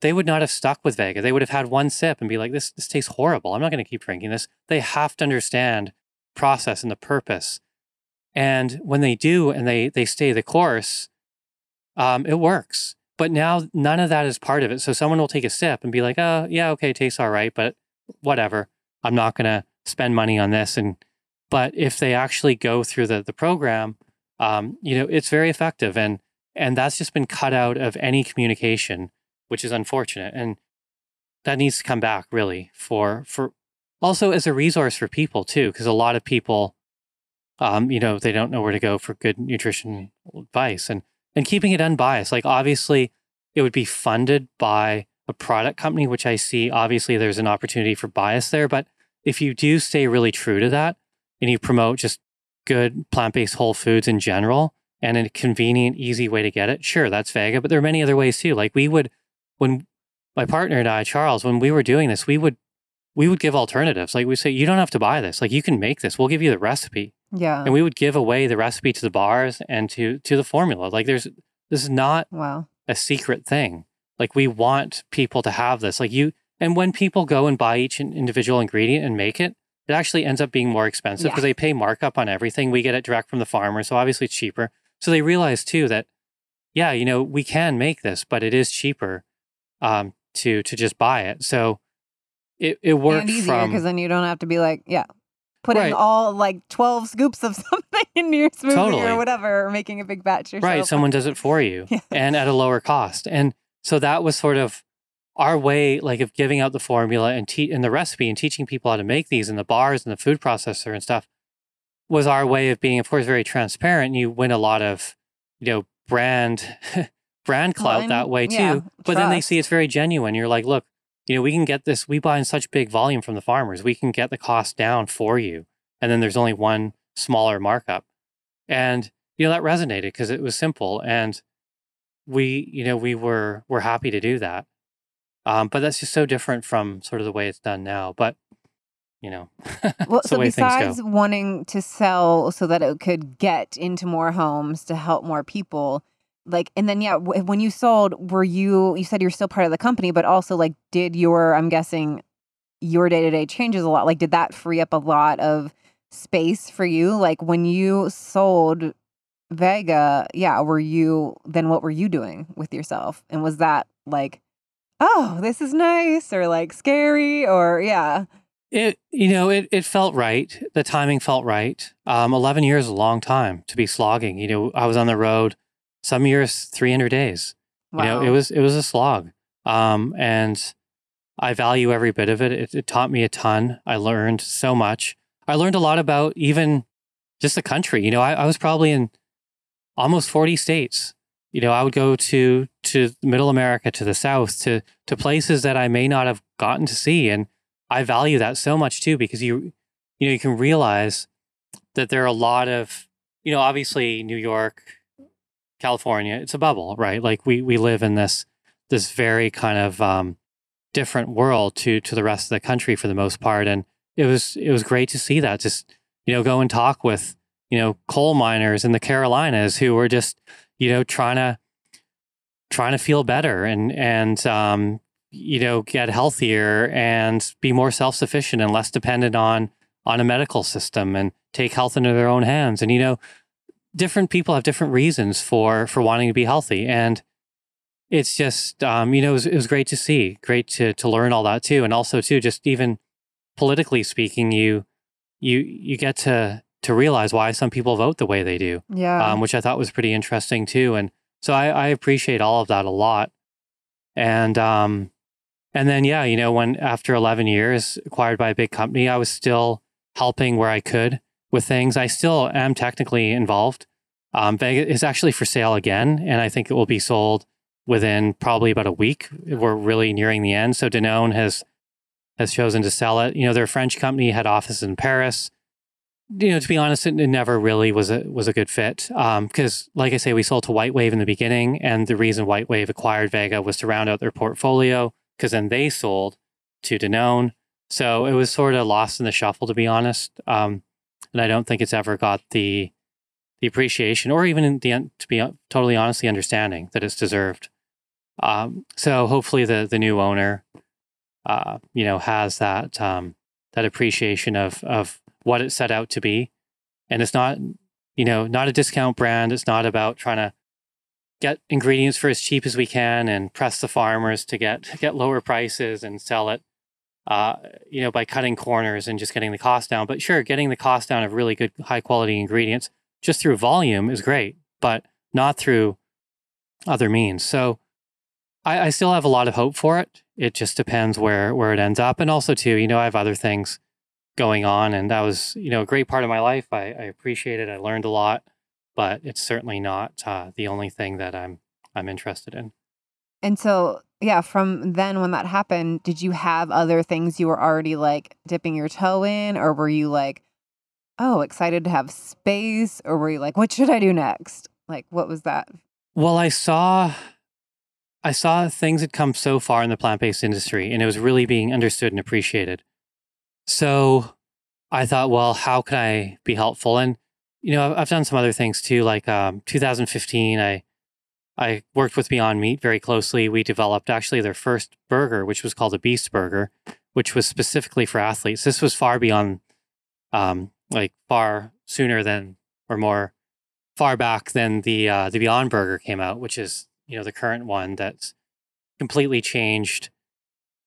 B: they would not have stuck with Vega. They would have had one sip and be like, this, this tastes horrible. I'm not going to keep drinking this. They have to understand process and the purpose. And when they do and they they stay the course, um, it works. But now none of that is part of it. So someone will take a sip and be like, oh, yeah, okay, tastes all right, but whatever. I'm not gonna spend money on this. And but if they actually go through the the program, um, you know, it's very effective. And and that's just been cut out of any communication, which is unfortunate. And that needs to come back really for for also as a resource for people too, because a lot of people um, you know, they don't know where to go for good nutrition advice and and keeping it unbiased. Like obviously it would be funded by a product company, which I see obviously there's an opportunity for bias there. But if you do stay really true to that and you promote just good plant-based whole foods in general and a convenient, easy way to get it, sure, that's Vega. But there are many other ways too. Like we would when my partner and I, Charles, when we were doing this, we would we would give alternatives. Like we say, you don't have to buy this. Like you can make this. We'll give you the recipe
A: Yeah.
B: and we would give away the recipe to the bars and to to the formula like there's this is not
A: wow.
B: a secret thing like we want people to have this like you and when people go and buy each individual ingredient and make it it actually ends up being more expensive
A: Yeah.
B: because they pay markup on everything we get it direct from the farmer so obviously it's cheaper so they realize too that yeah you know we can make this but it is cheaper um to to just buy it so it, it worked
A: and easier because then you don't have to be like, yeah, putting
B: Right.
A: all like twelve scoops of something into your smoothie
B: Totally.
A: or whatever, or making a big batch yourself.
B: Right. Someone does it for you
A: Yeah.
B: and at a lower cost. And so that was sort of our way, like of giving out the formula and te- and the recipe and teaching people how to make these in the bars and the food processor and stuff was our way of being, of course, very transparent. You win a lot of, you know, brand brand clout
A: and-
B: that way too.
A: yeah,
B: but then they see it's very genuine. You're like, look, you know, we can get this. We buy in such big volume from the farmers. We can get the cost down for you. And then there's only one smaller markup. And you know that resonated because it was simple and we you know we were were happy to do that um, but that's just so different from sort of the way it's done now but you know
A: Well, so
B: the way things
A: besides wanting to sell so that it could get into more homes to help more people, like, and then yeah, w- when you sold, were you? You said you're still part of the company, but also like, did your? I'm guessing your day to day changes a lot. Like, did that free up a lot of space for you? Like when you sold Vega, yeah, were you? Then what were you doing with yourself? And was that like? Oh, this is nice, or like scary, or yeah.
B: it you know it, it felt right. The timing felt right. Um, 11 years is a long time to be slogging. You know i was on the road some years 300 days. You know it was it was a slog. Um, and i value every bit of it. it it taught me a ton. I learned so much. I learned a lot about even just the country. You know i, I was probably in almost 40 states you know i would go to to middle america to the south to to places that i may not have gotten to see and i value that so much too because you you know you can realize that there are a lot of you know obviously new york california it's a bubble right like we we live in this this very kind of um different world to to the rest of the country for the most part. And it was it was great to see that. Just you know, go and talk with you know coal miners in the Carolinas who were just you know trying to trying to feel better and and um, you know get healthier and be more self sufficient and less dependent on on a medical system and take health into their own hands. And you know, different people have different reasons for for wanting to be healthy and it's just um, you know it was, it was, great to see great to to learn all that too and also too just even politically speaking you you you get to to realize why some people vote the way they do
A: yeah
B: um, which i thought was pretty interesting too and so I, I appreciate all of that a lot and um and then yeah you know when after 11 years acquired by a big company i was still helping where i could with things. I still am technically involved. Um, Vega is actually for sale again, and I think it will be sold within probably about a week. We're really nearing the end. So Danone has has chosen to sell it. You know, they're French company, had offices in Paris. You know, to be honest, it, never really was a was a good fit. Because, um, like I say, we sold to WhiteWave in the beginning, and the reason WhiteWave acquired Vega was to round out their portfolio. Because then they sold to Danone, so it was sort of lost in the shuffle, to be honest. Um, and I don't think it's ever got the the appreciation or even the to be totally honest the understanding that it's deserved. Um, so hopefully the the new owner, uh, you know, has that um, that appreciation of of what it set out to be, and it's not you know not a discount brand. It's not about trying to get ingredients for as cheap as we can and press the farmers to get get lower prices and sell it uh, you know, by cutting corners and just getting the cost down. But sure, getting the cost down of really good, high quality ingredients just through volume is great, but not through other means. So I, I still have a lot of hope for it. It just depends where where it ends up, and also too, you know, I have other things going on, and that was you know a great part of my life. I, I appreciate it. I learned a lot, but it's certainly not uh, the only thing that I'm I'm interested in.
A: And so yeah, from then when that happened, did you have other things you were already like dipping your toe in, or were you like, oh, excited to have space, or were you like, what should I do next? Like, what was that?
B: Well, I saw, I saw things had come so far in the plant based industry, and it was really being understood and appreciated. So I thought, well, how can I be helpful? And you know, I've done some other things too. Like um, 2015, I I worked with Beyond Meat very closely. We developed actually their first burger, which was called a Beast Burger, which was specifically for athletes. This was far beyond, um, like far sooner than or more far back than the uh, the Beyond Burger came out, which is you know the current one that's completely changed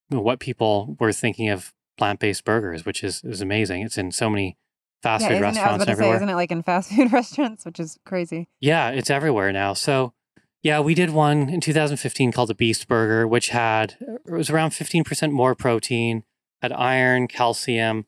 B: what people were thinking of plant based burgers, which is is amazing. It's in so many fast yeah, food restaurants
A: it,
B: everywhere.
A: Say, isn't it like in fast food restaurants, which is crazy?
B: Yeah, it's everywhere now. So yeah, we did one in 2015 called the Beast Burger, which had it was around 15% more protein, had iron, calcium,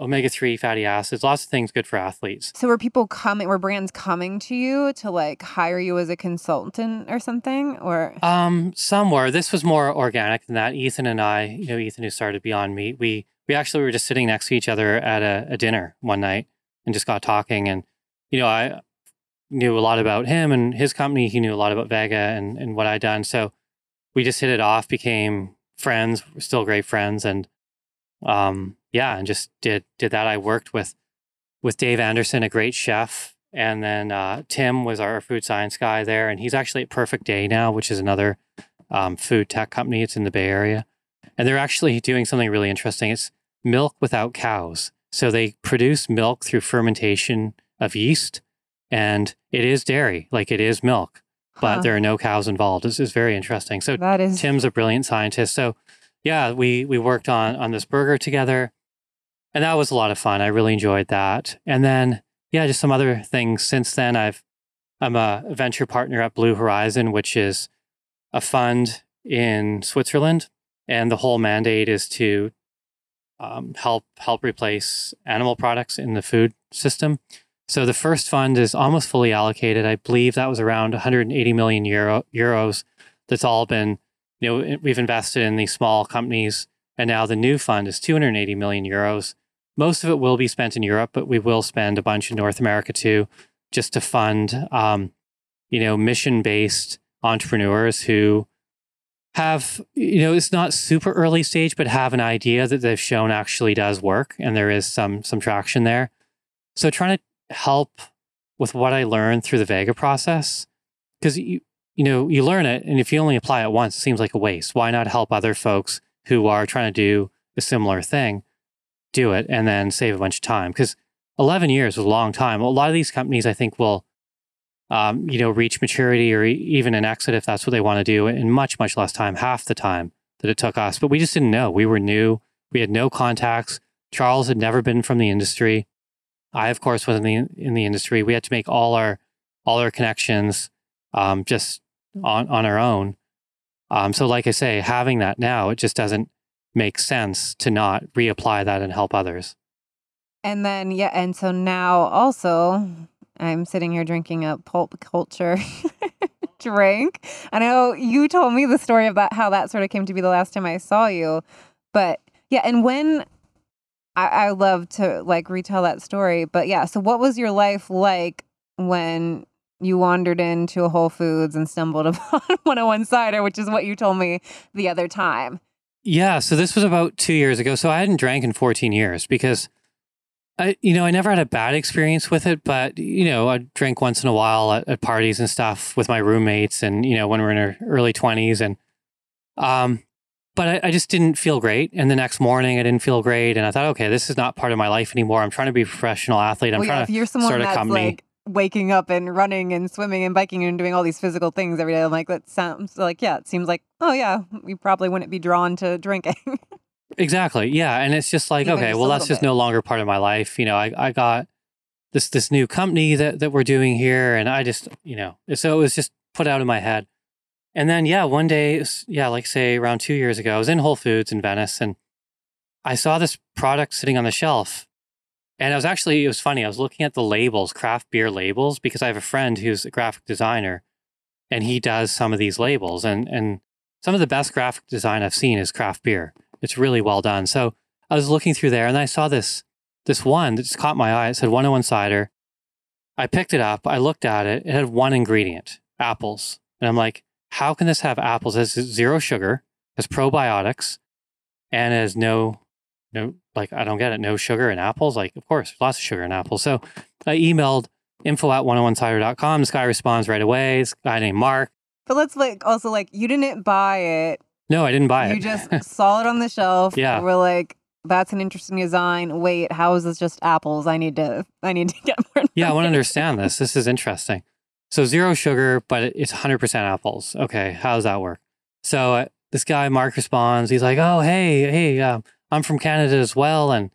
B: omega 3 fatty acids, lots of things good for athletes.
A: So were people coming were brands coming to you to like hire you as a consultant or something or
B: Um some were. This was more organic than that. Ethan and I, you know, Ethan who started Beyond Meat, we we actually were just sitting next to each other at a, a dinner one night and just got talking and you know, I knew a lot about him and his company. He knew a lot about Vega and, and what I'd done. So we just hit it off, became friends, still great friends. And um, yeah, and just did did that. I worked with with Dave Anderson, a great chef. And then uh, Tim was our food science guy there. And he's actually at Perfect Day now, which is another um, food tech company. It's in the Bay Area. And they're actually doing something really interesting. It's milk without cows. So they produce milk through fermentation of yeast and it is dairy, like it is milk, but huh. there are no cows involved. This is very interesting. So that is Tim's a brilliant scientist. So yeah, we we worked on on this burger together, and that was a lot of fun. I really enjoyed that. And then yeah, just some other things since then. I've I'm a venture partner at Blue Horizon, which is a fund in Switzerland, and the whole mandate is to um, help help replace animal products in the food system. So the first fund is almost fully allocated. I believe that was around 180 million euro, euros. That's all been, you know, we've invested in these small companies, and now the new fund is 280 million euros. Most of it will be spent in Europe, but we will spend a bunch in North America too, just to fund, um, you know, mission-based entrepreneurs who have, you know, it's not super early stage, but have an idea that they've shown actually does work and there is some some traction there. So trying to help with what I learned through the Vega process, because you you know you learn it, and if you only apply it once, it seems like a waste. Why not help other folks who are trying to do a similar thing do it and then save a bunch of time? Because 11 years was a long time. A lot of these companies, I think, will um, you know, reach maturity or even an exit if that's what they want to do in much, much less time, half the time that it took us. But we just didn't know. We were new. We had no contacts. Charles had never been from the industry. I, of course, was in the in the industry. We had to make all our all our connections um, just on on our own. Um, so, like I say, having that now, it just doesn't make sense to not reapply that and help others.
A: And then, yeah, and so now also I'm sitting here drinking a pulp culture drink. I know you told me the story about how that sort of came to be the last time I saw you. But yeah, and when I, I love to like retell that story. But yeah, so what was your life like when you wandered into a Whole Foods and stumbled upon 101 cider, which is what you told me the other time?
B: Yeah, so this was about two years ago. So I hadn't drank in 14 years because I, you know, I never had a bad experience with it, but you know, I drink once in a while at, at parties and stuff with my roommates, and you know, when we're in our early twenties, and um, but I, I, just didn't feel great. And the next morning, I didn't feel great, and I thought, okay, this is not part of my life anymore. I'm trying to be a professional athlete. I'm well, trying yeah, if you're someone start a company.
A: Like waking up and running and swimming and biking and doing all these physical things every day. I'm like, that sounds like, yeah, it seems like, oh yeah, we probably wouldn't be drawn to drinking.
B: Exactly. Yeah. And it's just like, Even okay, just well, that's just bit. no longer part of my life. You know, I, I got this this new company that, that we're doing here. And I just, you know, so it was just put out of my head. And then, yeah, one day, yeah, like say around two years ago, I was in Whole Foods in Venice and I saw this product sitting on the shelf. And I was actually, it was funny. I was looking at the labels, craft beer labels, because I have a friend who's a graphic designer and he does some of these labels. And, and some of the best graphic design I've seen is craft beer. It's really well done. So I was looking through there and I saw this this one that just caught my eye. It said 101 cider. I picked it up. I looked at it. It had one ingredient, apples. And I'm like, how can this have apples? It has zero sugar, has probiotics, and has no, no, like, I don't get it. No sugar in apples. Like, of course, lots of sugar in apples. So I emailed info at 101cider.com. This guy responds right away. This guy named Mark.
A: But let's like also like you didn't buy it
B: no, I didn't buy
A: it. You just saw it on the shelf.
B: Yeah.
A: We're like, that's an interesting design. Wait, how is this just apples? I need to I need to get more.
B: Yeah, I want to understand this. This is interesting. So zero sugar, but it's 100% apples. Okay, how does that work? So uh, this guy Mark responds. He's like, "Oh, hey, hey, uh, I'm from Canada as well, and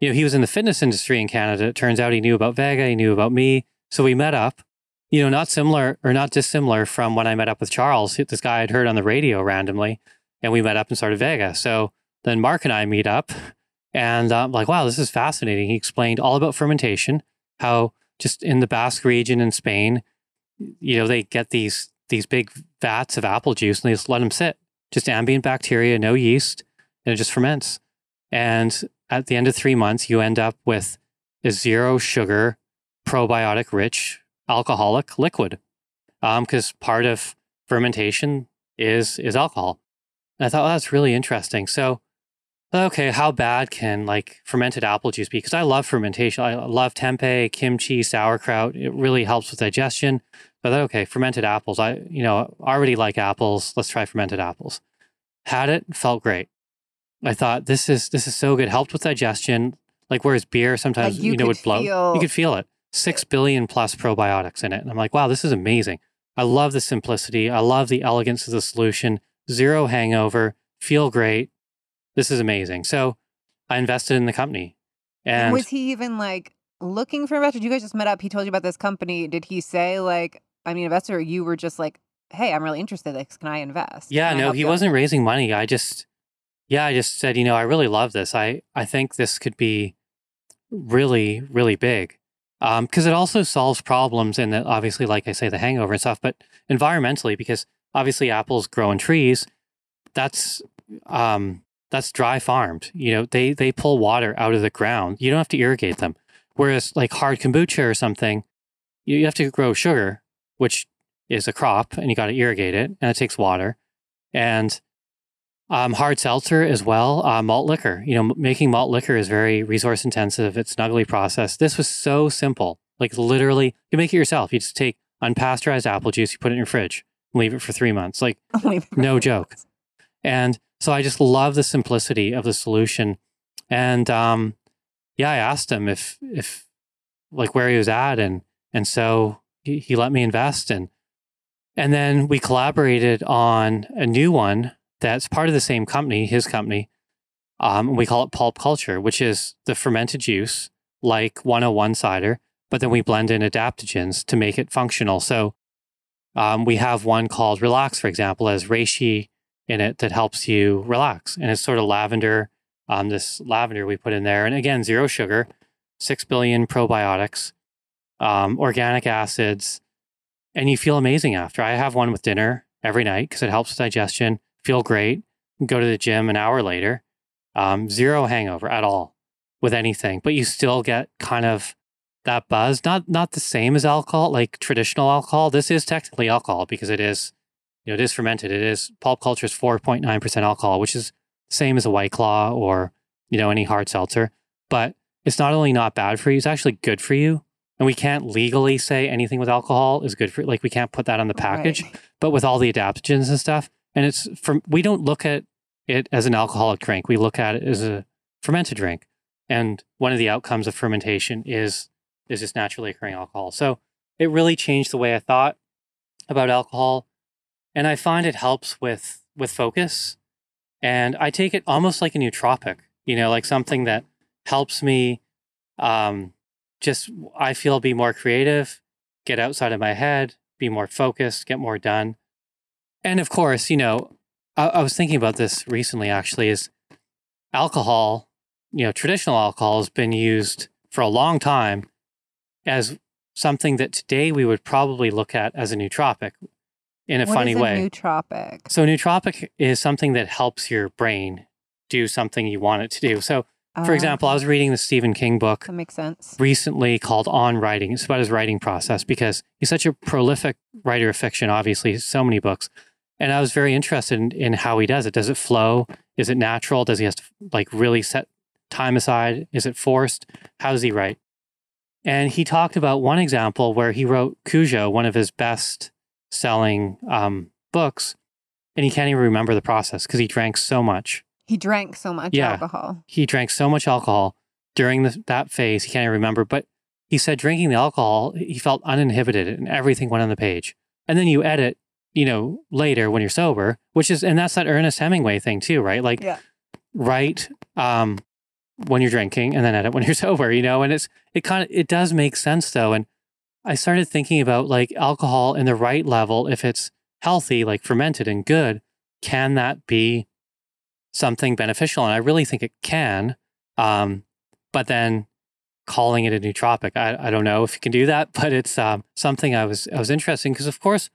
B: you know he was in the fitness industry in Canada. It turns out he knew about Vega. He knew about me. So we met up. You know, not similar or not dissimilar from when I met up with Charles. This guy I'd heard on the radio randomly and we met up and started Vega. So then Mark and I meet up, and I'm like, wow, this is fascinating. He explained all about fermentation, how just in the Basque region in Spain, you know, they get these these big vats of apple juice and they just let them sit, just ambient bacteria, no yeast, and it just ferments. And at the end of three months, you end up with a zero sugar, probiotic rich alcoholic liquid, because um, part of fermentation is is alcohol. And I thought, oh, that's really interesting. So, okay, how bad can like fermented apple juice be? Because I love fermentation. I love tempeh, kimchi, sauerkraut. It really helps with digestion. But okay, fermented apples. I, you know, already like apples. Let's try fermented apples. Had it, felt great. I thought this is this is so good. Helped with digestion. Like whereas beer sometimes like you, you, know would bloat. You could feel it. Six billion plus probiotics in it, and I'm like, wow, this is amazing. I love the simplicity. I love the elegance of the solution zero hangover, feel great. This is amazing. So I invested in the company. And
A: was he even like looking for investors? You guys just met up. He told you about this company. Did he say like, I mean, investor, you were just like, hey, I'm really interested. Like, can I invest?
B: Yeah,
A: can
B: no, he wasn't raising money. I just, yeah, I just said, you know, I really love this. I, I think this could be really, really big. Because um, it also solves problems in that, obviously, like I say, the hangover and stuff, but environmentally, because obviously apples grow in trees. That's um, that's dry farmed. You know, they they pull water out of the ground. You don't have to irrigate them. Whereas like hard kombucha or something, you have to grow sugar, which is a crop, and you got to irrigate it, and it takes water. and um, hard seltzer as well. Uh, malt liquor. You know, making malt liquor is very resource intensive. It's snuggly process. This was so simple. Like literally, you make it yourself. You just take unpasteurized apple juice, you put it in your fridge, leave it for three months. Like no joke. And so I just love the simplicity of the solution. And um, yeah, I asked him if if like where he was at, and and so he, he let me invest and and then we collaborated on a new one that's part of the same company, his company. Um, we call it Pulp Culture, which is the fermented juice, like 101 cider, but then we blend in adaptogens to make it functional. So um, we have one called Relax, for example, as reishi in it that helps you relax. And it's sort of lavender, um, this lavender we put in there. And again, zero sugar, 6 billion probiotics, um, organic acids, and you feel amazing after. I have one with dinner every night because it helps with digestion, feel great, go to the gym an hour later. Um, zero hangover at all with anything, but you still get kind of that buzz. Not not the same as alcohol, like traditional alcohol. This is technically alcohol because it is, you know, it is fermented. It is pulp culture is four point nine percent alcohol, which is the same as a white claw or you know any hard seltzer. But it's not only not bad for you; it's actually good for you. And we can't legally say anything with alcohol is good for like we can't put that on the package. Right. But with all the adaptogens and stuff, and it's from we don't look at it as an alcoholic drink. We look at it as a fermented drink. And one of the outcomes of fermentation is is just naturally occurring alcohol. So it really changed the way I thought about alcohol. And I find it helps with with focus. And I take it almost like a nootropic, you know, like something that helps me um, just I feel be more creative, get outside of my head, be more focused, get more done. And of course, you know, I, I was thinking about this recently actually is alcohol, you know, traditional alcohol has been used for a long time as something that today we would probably look at as a nootropic in a
A: what
B: funny
A: a
B: way.
A: Nootropic.
B: So nootropic is something that helps your brain do something you want it to do. So for oh. example, I was reading the Stephen King book
A: that makes sense.
B: recently called On Writing. It's about his writing process because he's such a prolific writer of fiction, obviously, so many books. And I was very interested in, in how he does it. Does it flow? Is it natural? Does he have to like really set time aside? Is it forced? How does he write? And he talked about one example where he wrote Cujo, one of his best selling um, books, and he can't even remember the process because he drank so much.
A: He drank so much
B: Yeah.
A: alcohol.
B: He drank so much alcohol during the, that phase, he can't even remember. But he said drinking the alcohol, he felt uninhibited and everything went on the page. And then you edit, you know, later when you're sober, which is, and that's that Ernest Hemingway thing too, right? Like,
A: Yeah.
B: write um, when you're drinking and then edit when you're sober, you know? And it's, it kind of, it does make sense though. And I started thinking about like alcohol in the right level, if it's healthy, like fermented and good, can that be something beneficial? And I really think it can. Um, but then calling it a nootropic, I, I don't know if you can do that, but it's um, something I was I was interested in because, of course,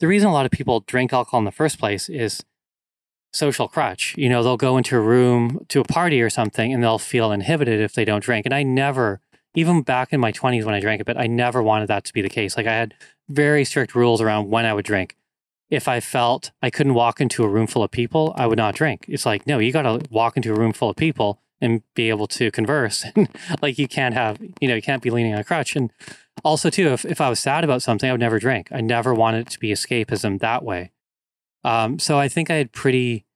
B: the reason a lot of people drink alcohol in the first place is social crutch. You know, they'll go into a room to a party or something and they'll feel inhibited if they don't drink. And I never, even back in my 20s when I drank a bit, I never wanted that to be the case. Like I had very strict rules around when I would drink. If I felt I couldn't walk into a room full of people, I would not drink. It's like, no, you got to walk into a room full of people and be able to converse. And like you can't have, you know, you can't be leaning on a crutch. And also, too, if, if I was sad about something, I would never drink. I never wanted it to be escapism that way. Um, so I think I had pretty,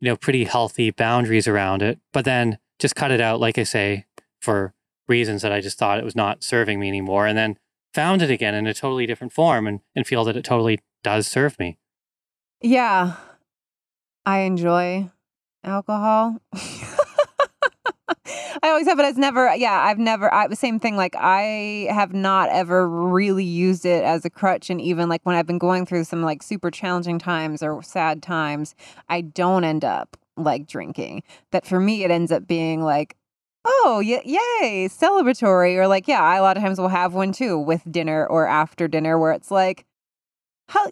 B: you know, pretty healthy boundaries around it, but then just cut it out, like I say, for reasons that I just thought it was not serving me anymore. And then found it again in a totally different form and, and feel that it totally does serve me.
A: Yeah. I enjoy alcohol. I always have, but it's never, yeah, I've never, I, the same thing. Like, I have not ever really used it as a crutch. And even like when I've been going through some like super challenging times or sad times, I don't end up like drinking. That for me, it ends up being like, oh, y- yay, celebratory. Or like, yeah, I a lot of times will have one too with dinner or after dinner where it's like,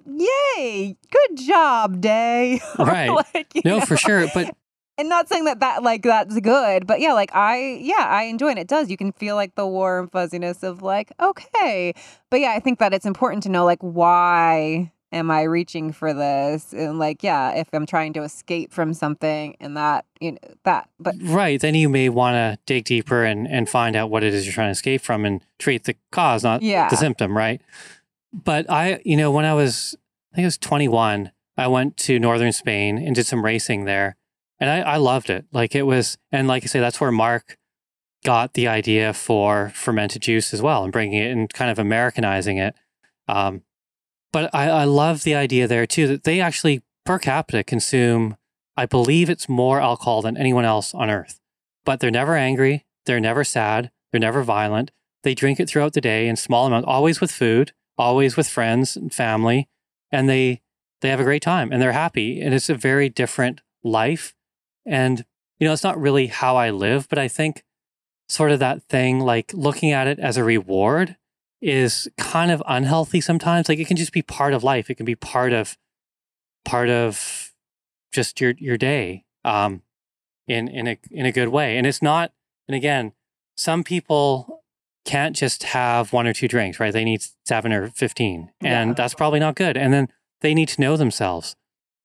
A: yay, good job, day.
B: Right.
A: like,
B: No,
A: know?
B: for sure. But
A: and not saying that that like that's good but yeah like i yeah i enjoy it it does you can feel like the warm fuzziness of like okay but yeah i think that it's important to know like why am I reaching for this? And like, yeah, if I'm trying to escape from something and that, you know, that, but
B: right, then you may want to dig deeper and, and find out what it is you're trying to escape from and treat the cause, not
A: yeah.
B: the symptom, right? But I, you know, when I was, I think I was 21, I went to northern Spain and did some racing there. And I, I loved it. Like it was, and like I say, that's where Mark got the idea for fermented juice as well and bringing it and kind of Americanizing it. Um, but I, I love the idea there too that they actually per capita consume, I believe it's more alcohol than anyone else on earth. But they're never angry, they're never sad, they're never violent. They drink it throughout the day in small amounts, always with food, always with friends and family, and they they have a great time and they're happy. And it's a very different life. And you know, it's not really how I live, but I think sort of that thing like looking at it as a reward is kind of unhealthy sometimes. Like it can just be part of life. It can be part of part of just your your day um, in in a in a good way. And it's not. And again, some people can't just have one or two drinks, right? They need seven or fifteen, and yeah. that's probably not good. And then they need to know themselves.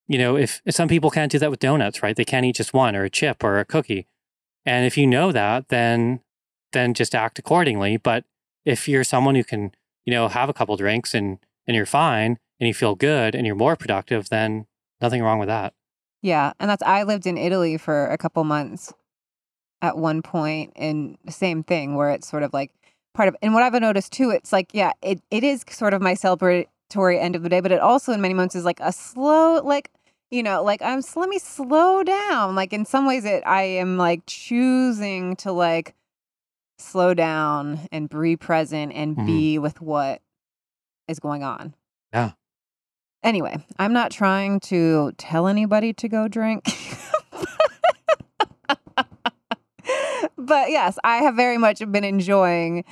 B: You know, if, some people can't do that with donuts, right? They can't eat just one or a chip or a cookie. And if you know that, then then just act accordingly. But if you're someone who can, you know, have a couple drinks and and you're fine and you feel good and you're more productive, then nothing wrong with that.
A: Yeah, and that's I lived in Italy for a couple months at one point and the same thing where it's sort of like part of and what I've noticed too, it's like, yeah, it, it is sort of my celebratory end of the day, but it also in many moments is like a slow like you know, like I'm let me slow down. Like in some ways it I am like choosing to like slow down and be present and mm-hmm. be with what is going on.
B: Yeah.
A: Anyway, I'm not trying to tell anybody to go drink. but yes, I have very much been enjoying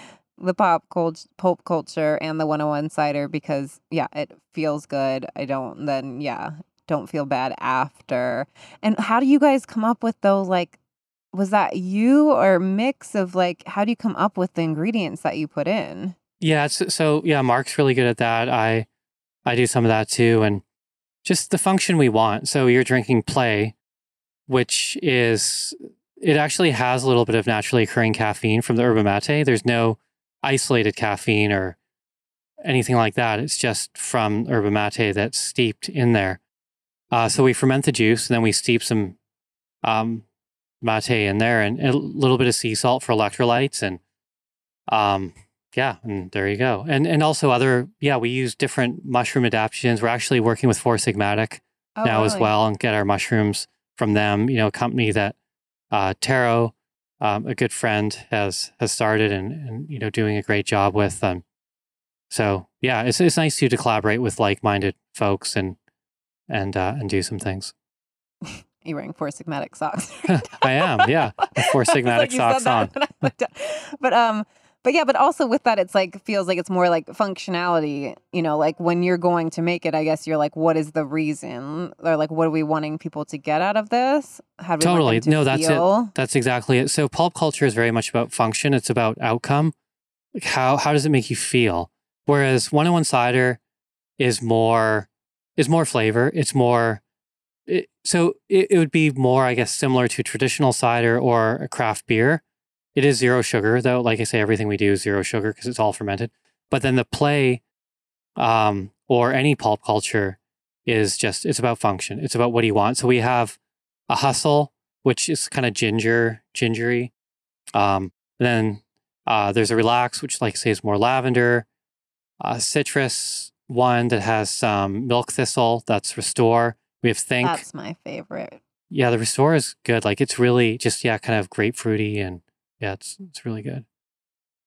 A: the pop cult- pulp culture and the 101 cider because yeah, it feels good. I don't then yeah, don't feel bad after. And how do you guys come up with those like was that you or mix of like how do you come up with the ingredients that you put in?
B: Yeah, so yeah, Mark's really good at that. I I do some of that too and just the function we want. So you're drinking play which is it actually has a little bit of naturally occurring caffeine from the yerba mate. There's no isolated caffeine or anything like that. It's just from yerba mate that's steeped in there. Uh, so we ferment the juice and then we steep some um, mate in there and a little bit of sea salt for electrolytes and um yeah and there you go and and also other yeah we use different mushroom adaptogens we're actually working with four sigmatic oh, now really? as well and get our mushrooms from them you know a company that uh Tero um, a good friend has has started and and you know doing a great job with them so yeah it's it's nice to to collaborate with like-minded folks and and uh, and do some things
A: you're wearing four sigmatic socks.
B: I am, yeah. Four sigmatic like socks on.
A: but um but yeah, but also with that it's like feels like it's more like functionality, you know, like when you're going to make it, I guess you're like what is the reason or like what are we wanting people to get out of this?
B: How do we Totally. To no, that's it. That's exactly it. So pulp culture is very much about function, it's about outcome. Like how how does it make you feel? Whereas 101 cider is more is more flavor, it's more it, so it, it would be more, I guess, similar to traditional cider or a craft beer. It is zero sugar, though. Like I say, everything we do is zero sugar because it's all fermented. But then the play um, or any pulp culture is just, it's about function. It's about what do you want. So we have a hustle, which is kind of ginger, gingery. Um, then uh, there's a relax, which, like I say, is more lavender. A citrus one that has some milk thistle, that's restore. We have Think.
A: That's my favorite.
B: Yeah, the Restore is good. Like it's really just yeah, kind of grapefruity and yeah, it's it's really good.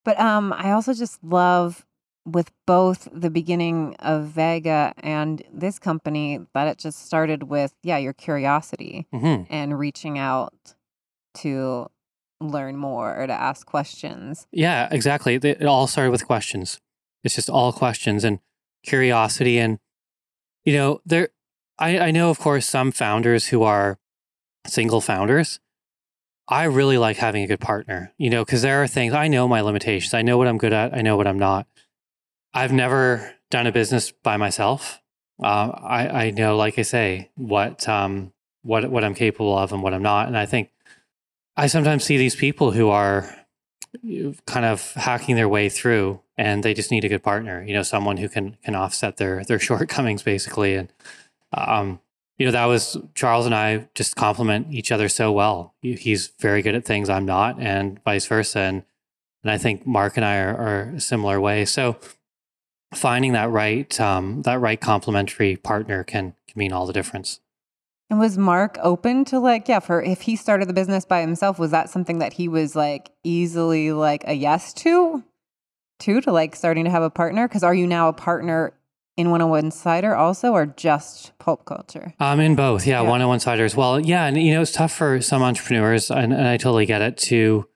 A: But um, I also just love with both the beginning of Vega and this company that it just started with yeah your curiosity mm-hmm. and reaching out to learn more or to ask questions.
B: Yeah, exactly. It all started with questions. It's just all questions and curiosity and you know there I, I know, of course, some founders who are single founders. I really like having a good partner, you know, because there are things I know my limitations. I know what I'm good at. I know what I'm not. I've never done a business by myself. Um, I, I know, like I say, what um, what what I'm capable of and what I'm not, and I think I sometimes see these people who are kind of hacking their way through, and they just need a good partner. You know, someone who can can offset their their shortcomings, basically. And um, you know, that was Charles and I just complement each other so well. He's very good at things I'm not, and vice versa. And and I think Mark and I are, are a similar way. So finding that right um, that right complementary partner can can mean all the difference.
A: And was Mark open to like, yeah, for if he started the business by himself, was that something that he was like easily like a yes to? Too to like starting to have a partner? Because are you now a partner in one on one cider also or just pulp culture?
B: I'm in both. Yeah, one on one cider as well. Yeah. And you know, it's tough for some entrepreneurs and, and I totally get it to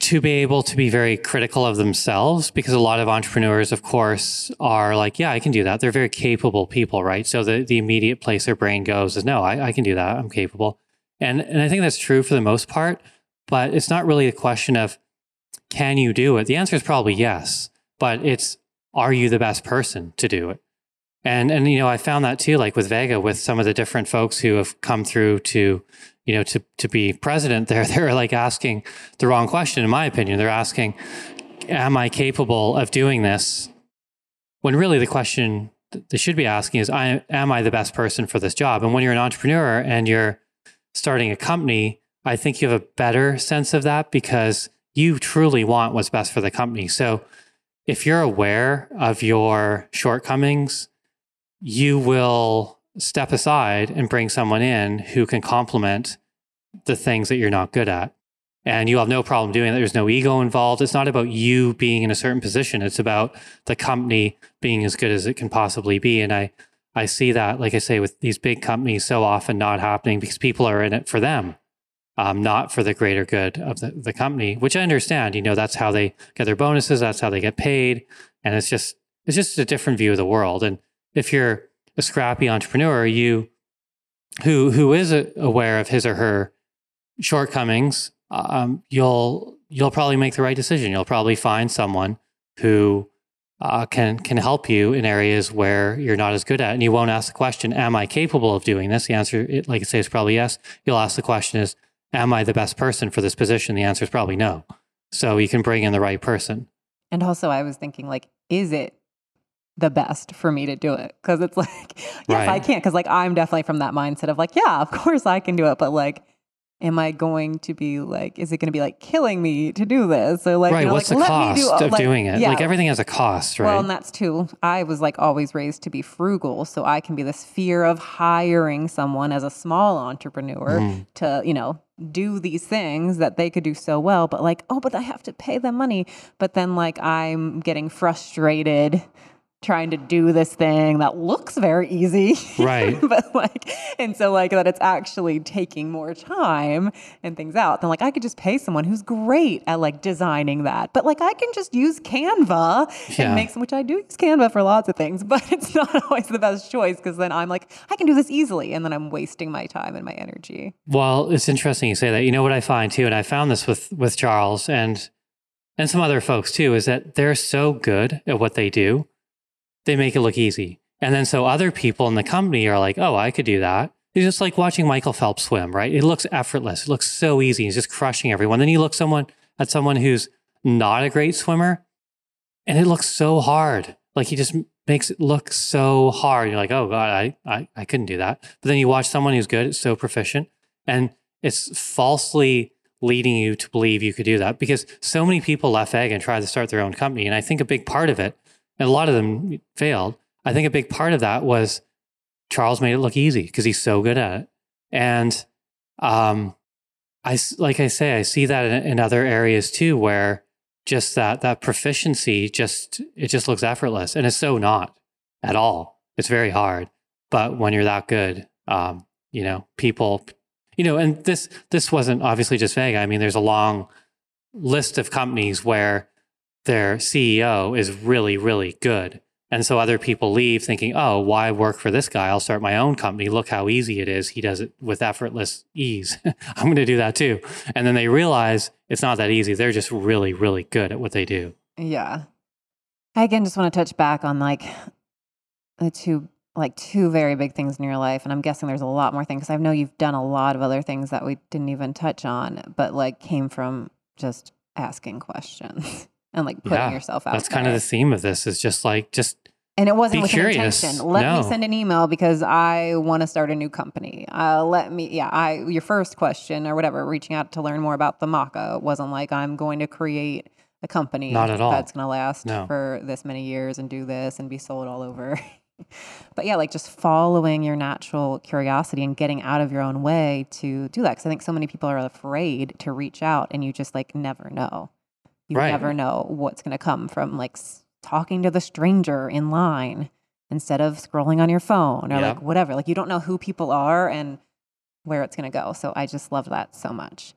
B: to be able to be very critical of themselves because a lot of entrepreneurs of course are like yeah i can do that they're very capable people right so the, the immediate place their brain goes is no I, I can do that i'm capable and and i think that's true for the most part but it's not really a question of can you do it the answer is probably yes but it's are you the best person to do it and and you know i found that too like with vega with some of the different folks who have come through to you know, to to be president there, they're like asking the wrong question, in my opinion. They're asking, Am I capable of doing this? When really the question they should be asking is, I, Am I the best person for this job? And when you're an entrepreneur and you're starting a company, I think you have a better sense of that because you truly want what's best for the company. So if you're aware of your shortcomings, you will step aside and bring someone in who can complement the things that you're not good at. And you have no problem doing that. There's no ego involved. It's not about you being in a certain position. It's about the company being as good as it can possibly be. And I, I see that, like I say, with these big companies so often not happening because people are in it for them, um, not for the greater good of the, the company, which I understand. You know, that's how they get their bonuses. That's how they get paid. And it's just, it's just a different view of the world. And if you're a scrappy entrepreneur, you who who is aware of his or her shortcomings, um, you'll you'll probably make the right decision. You'll probably find someone who uh, can can help you in areas where you're not as good at, and you won't ask the question, "Am I capable of doing this?" The answer, like I say, is probably yes. You'll ask the question, "Is am I the best person for this position?" The answer is probably no. So you can bring in the right person.
A: And also, I was thinking, like, is it the best for me to do it because it's like yes right. i can't because like i'm definitely from that mindset of like yeah of course i can do it but like am i going to be like is it going to be like killing me to do this so like
B: right
A: you know,
B: what's
A: like,
B: the cost
A: do,
B: of
A: like,
B: doing it
A: yeah.
B: like everything has a cost right
A: well and that's too i was like always raised to be frugal so i can be this fear of hiring someone as a small entrepreneur mm. to you know do these things that they could do so well but like oh but i have to pay them money. But then like i'm getting frustrated trying to do this thing that looks very easy.
B: Right.
A: but like, and so like that it's actually taking more time and things out. Then like I could just pay someone who's great at like designing that. But like I can just use Canva yeah. and make some, which I do use Canva for lots of things, but it's not always the best choice because then I'm like, I can do this easily. And then I'm wasting my time and my energy.
B: Well, it's interesting you say that. You know what I find too, and I found this with with Charles and and some other folks too, is that they're so good at what they do they make it look easy. And then so other people in the company are like, oh, I could do that. It's just like watching Michael Phelps swim, right? It looks effortless. It looks so easy. He's just crushing everyone. Then you look someone at someone who's not a great swimmer, and it looks so hard. Like he just makes it look so hard. You're like, oh God, I, I, I couldn't do that. But then you watch someone who's good, it's so proficient, and it's falsely leading you to believe you could do that because so many people left Vega and try to start their own company. And I think a big part of it and a lot of them failed. I think a big part of that was Charles made it look easy because he's so good at it. And um, I like I say, I see that in, in other areas too, where just that that proficiency just it just looks effortless, and it's so not at all. It's very hard, but when you're that good, um, you know, people, you know, and this this wasn't obviously just Vega. I mean, there's a long list of companies where their CEO is really, really good. And so other people leave thinking, oh, why work for this guy? I'll start my own company. Look how easy it is. He does it with effortless ease. I'm going to do that too. And then they realize it's not that easy. They're just really, really good at what they do.
A: Yeah. I again just want to touch back on like the two like two very big things in your life, and I'm guessing there's a lot more things. because I know you've done a lot of other things that we didn't even touch on, but like came from just asking questions and like putting
B: Yeah,
A: yourself out.
B: That's kind of the theme of this is just like, just
A: And it wasn't
B: Be
A: with
B: curious.
A: intention. Let
B: No.
A: me send an email because I want to start a new company. Uh, let me, yeah. I your first question or whatever, reaching out to learn more about the maca wasn't like I'm going to create a company
B: Not at all.
A: that's going to last
B: No.
A: for this many years and do this and be sold all over. but yeah, like just following your natural curiosity and getting out of your own way to do that. Because I think so many people are afraid to reach out, and you just like never know. You
B: Right.
A: never know what's going to come from like talking to the stranger in line instead of scrolling on your phone or
B: Yep.
A: like whatever. Like you don't know who people are and where it's going to go. So I just love that so much.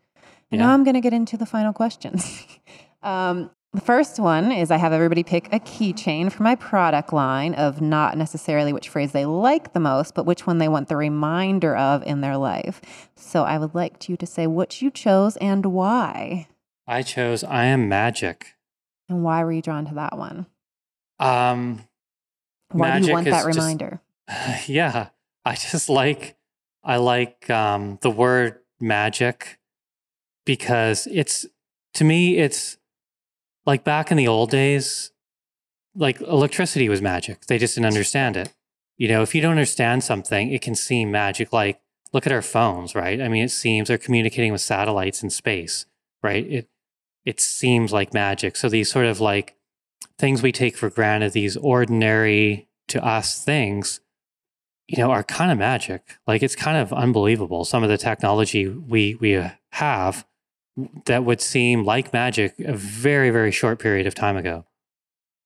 A: And now I'm going to get into the final questions. um, the first one is I have everybody pick a keychain for my product line of not necessarily which phrase they like the most, but which one they want the reminder of in their life. So I would like you to say what you chose and why.
B: I chose I am magic.
A: And why were you drawn to that one?
B: Um,
A: Why do
B: Magic
A: you want
B: is
A: that
B: just-
A: reminder?
B: yeah, I just like I like um, the word magic because it's to me it's like back in the old days, like electricity was magic. They just didn't understand it. You know, if you don't understand something, it can seem magic. Like look at our phones, right? I mean, it seems they're communicating with satellites in space, right? It it seems like magic. So these sort of like things we take for granted, these ordinary to us things, you know, are kind of magic. Like it's kind of unbelievable. Some of the technology we we uh, have that would seem like magic a very very short period of time ago.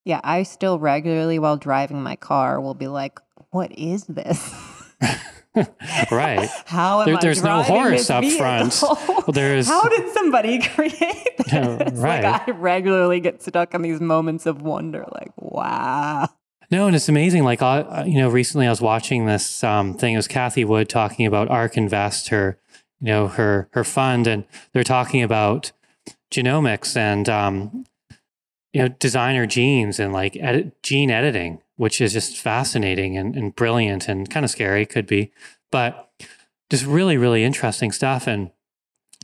A: Yeah, I still regularly while driving my car will be like, "What is this?"
B: right.
A: How
B: There- there's no horse up front.
A: vehicle?
B: there's-
A: How did somebody create this?
B: Yeah, right.
A: Like I regularly get stuck in these moments of wonder. Like, wow.
B: No, and it's amazing. Like, I, you know, recently I was watching this um, thing. It was Cathie Wood talking about Ark Invest, her, you know, her her fund, and they're talking about genomics and um, you know, designer genes and like edit, gene editing, which is just fascinating and, and brilliant and kind of scary, could be, but just really, really interesting stuff. And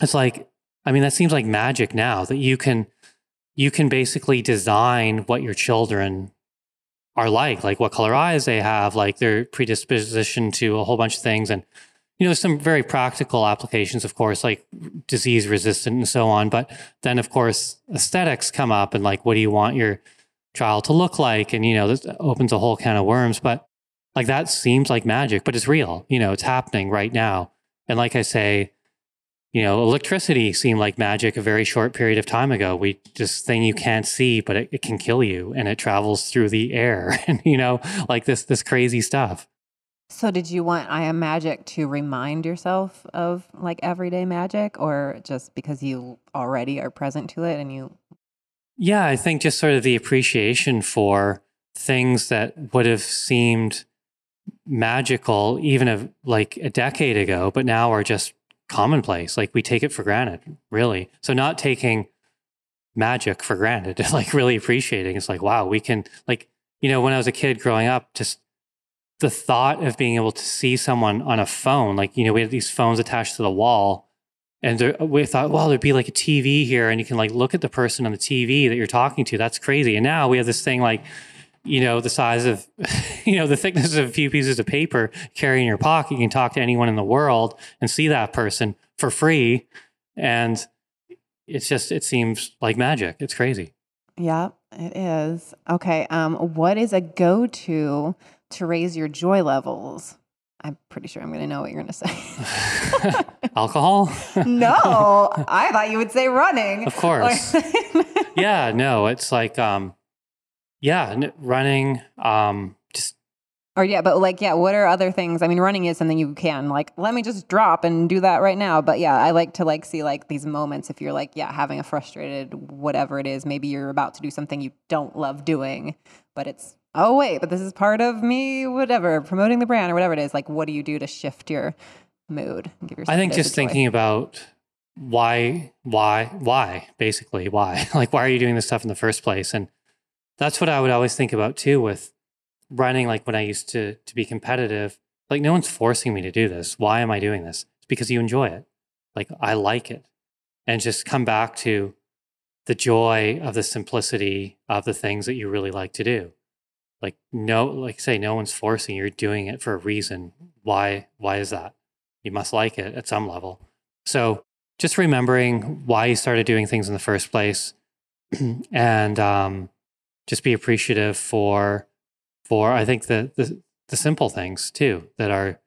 B: it's like, I mean, that seems like magic now that you can you can basically design what your children are like, like what color eyes they have, like their predisposition to a whole bunch of things. And, you know, some very practical applications, of course, like disease resistant and so on. But then, of course, aesthetics come up and like, what do you want your child to look like? And, you know, this opens a whole can of worms. But like that seems like magic, but it's real. You know, it's happening right now. And like I say, you know, electricity seemed like magic a very short period of time ago. We just thing you can't see, but it, it can kill you and it travels through the air and you know, like this this crazy stuff.
A: So, did you want I Am Magic to remind yourself of like everyday magic, or just because you already are present to it and you?
B: Yeah, I think just sort of the appreciation for things that would have seemed magical even of like a decade ago, but now are just commonplace. Like we take it for granted, really. So not taking magic for granted, like really appreciating. It's like, wow, we can like, you know, when I was a kid growing up, just the thought of being able to see someone on a phone, like, you know, we had these phones attached to the wall. And there, we thought, well, there'd be like a TV here, and you can like look at the person on the TV that you're talking to. That's crazy. And now we have this thing like, you know, the size of, you know, the thickness of a few pieces of paper carry in your pocket. You can talk to anyone in the world and see that person for free. And it's just, it seems like magic. It's crazy.
A: Yeah, it is. Okay. Um, what is a go-to to raise your joy levels? I'm pretty sure I'm going to know what you're going to say.
B: Alcohol?
A: no, I thought you would say running.
B: Of course. yeah, no, it's like, um, yeah, n- running, um, just
A: Or yeah, but like yeah, what are other things? I mean, running is something you can like. Let me just drop and do that right now. But yeah, I like to like see like these moments. If you're like yeah, having a frustrated whatever it is, maybe you're about to do something you don't love doing, but it's oh wait, but this is part of me. Whatever, promoting the brand or whatever it is. Like, what do you do to shift your mood? and Give yourself
B: I think
A: a bit of
B: just thinking about why, why, why, basically, why? like, why are you doing this stuff in the first place? And that's what I would always think about too with running, like when I used to to be competitive, like no one's forcing me to do this. Why am I doing this? It's because you enjoy it. Like I like it. And just come back to the joy of the simplicity of the things that you really like to do. Like no like say no one's forcing you. you're doing it for a reason. Why why is that? You must like it at some level. So just remembering why you started doing things in the first place and um, just be appreciative for for I think the, the the simple things too that are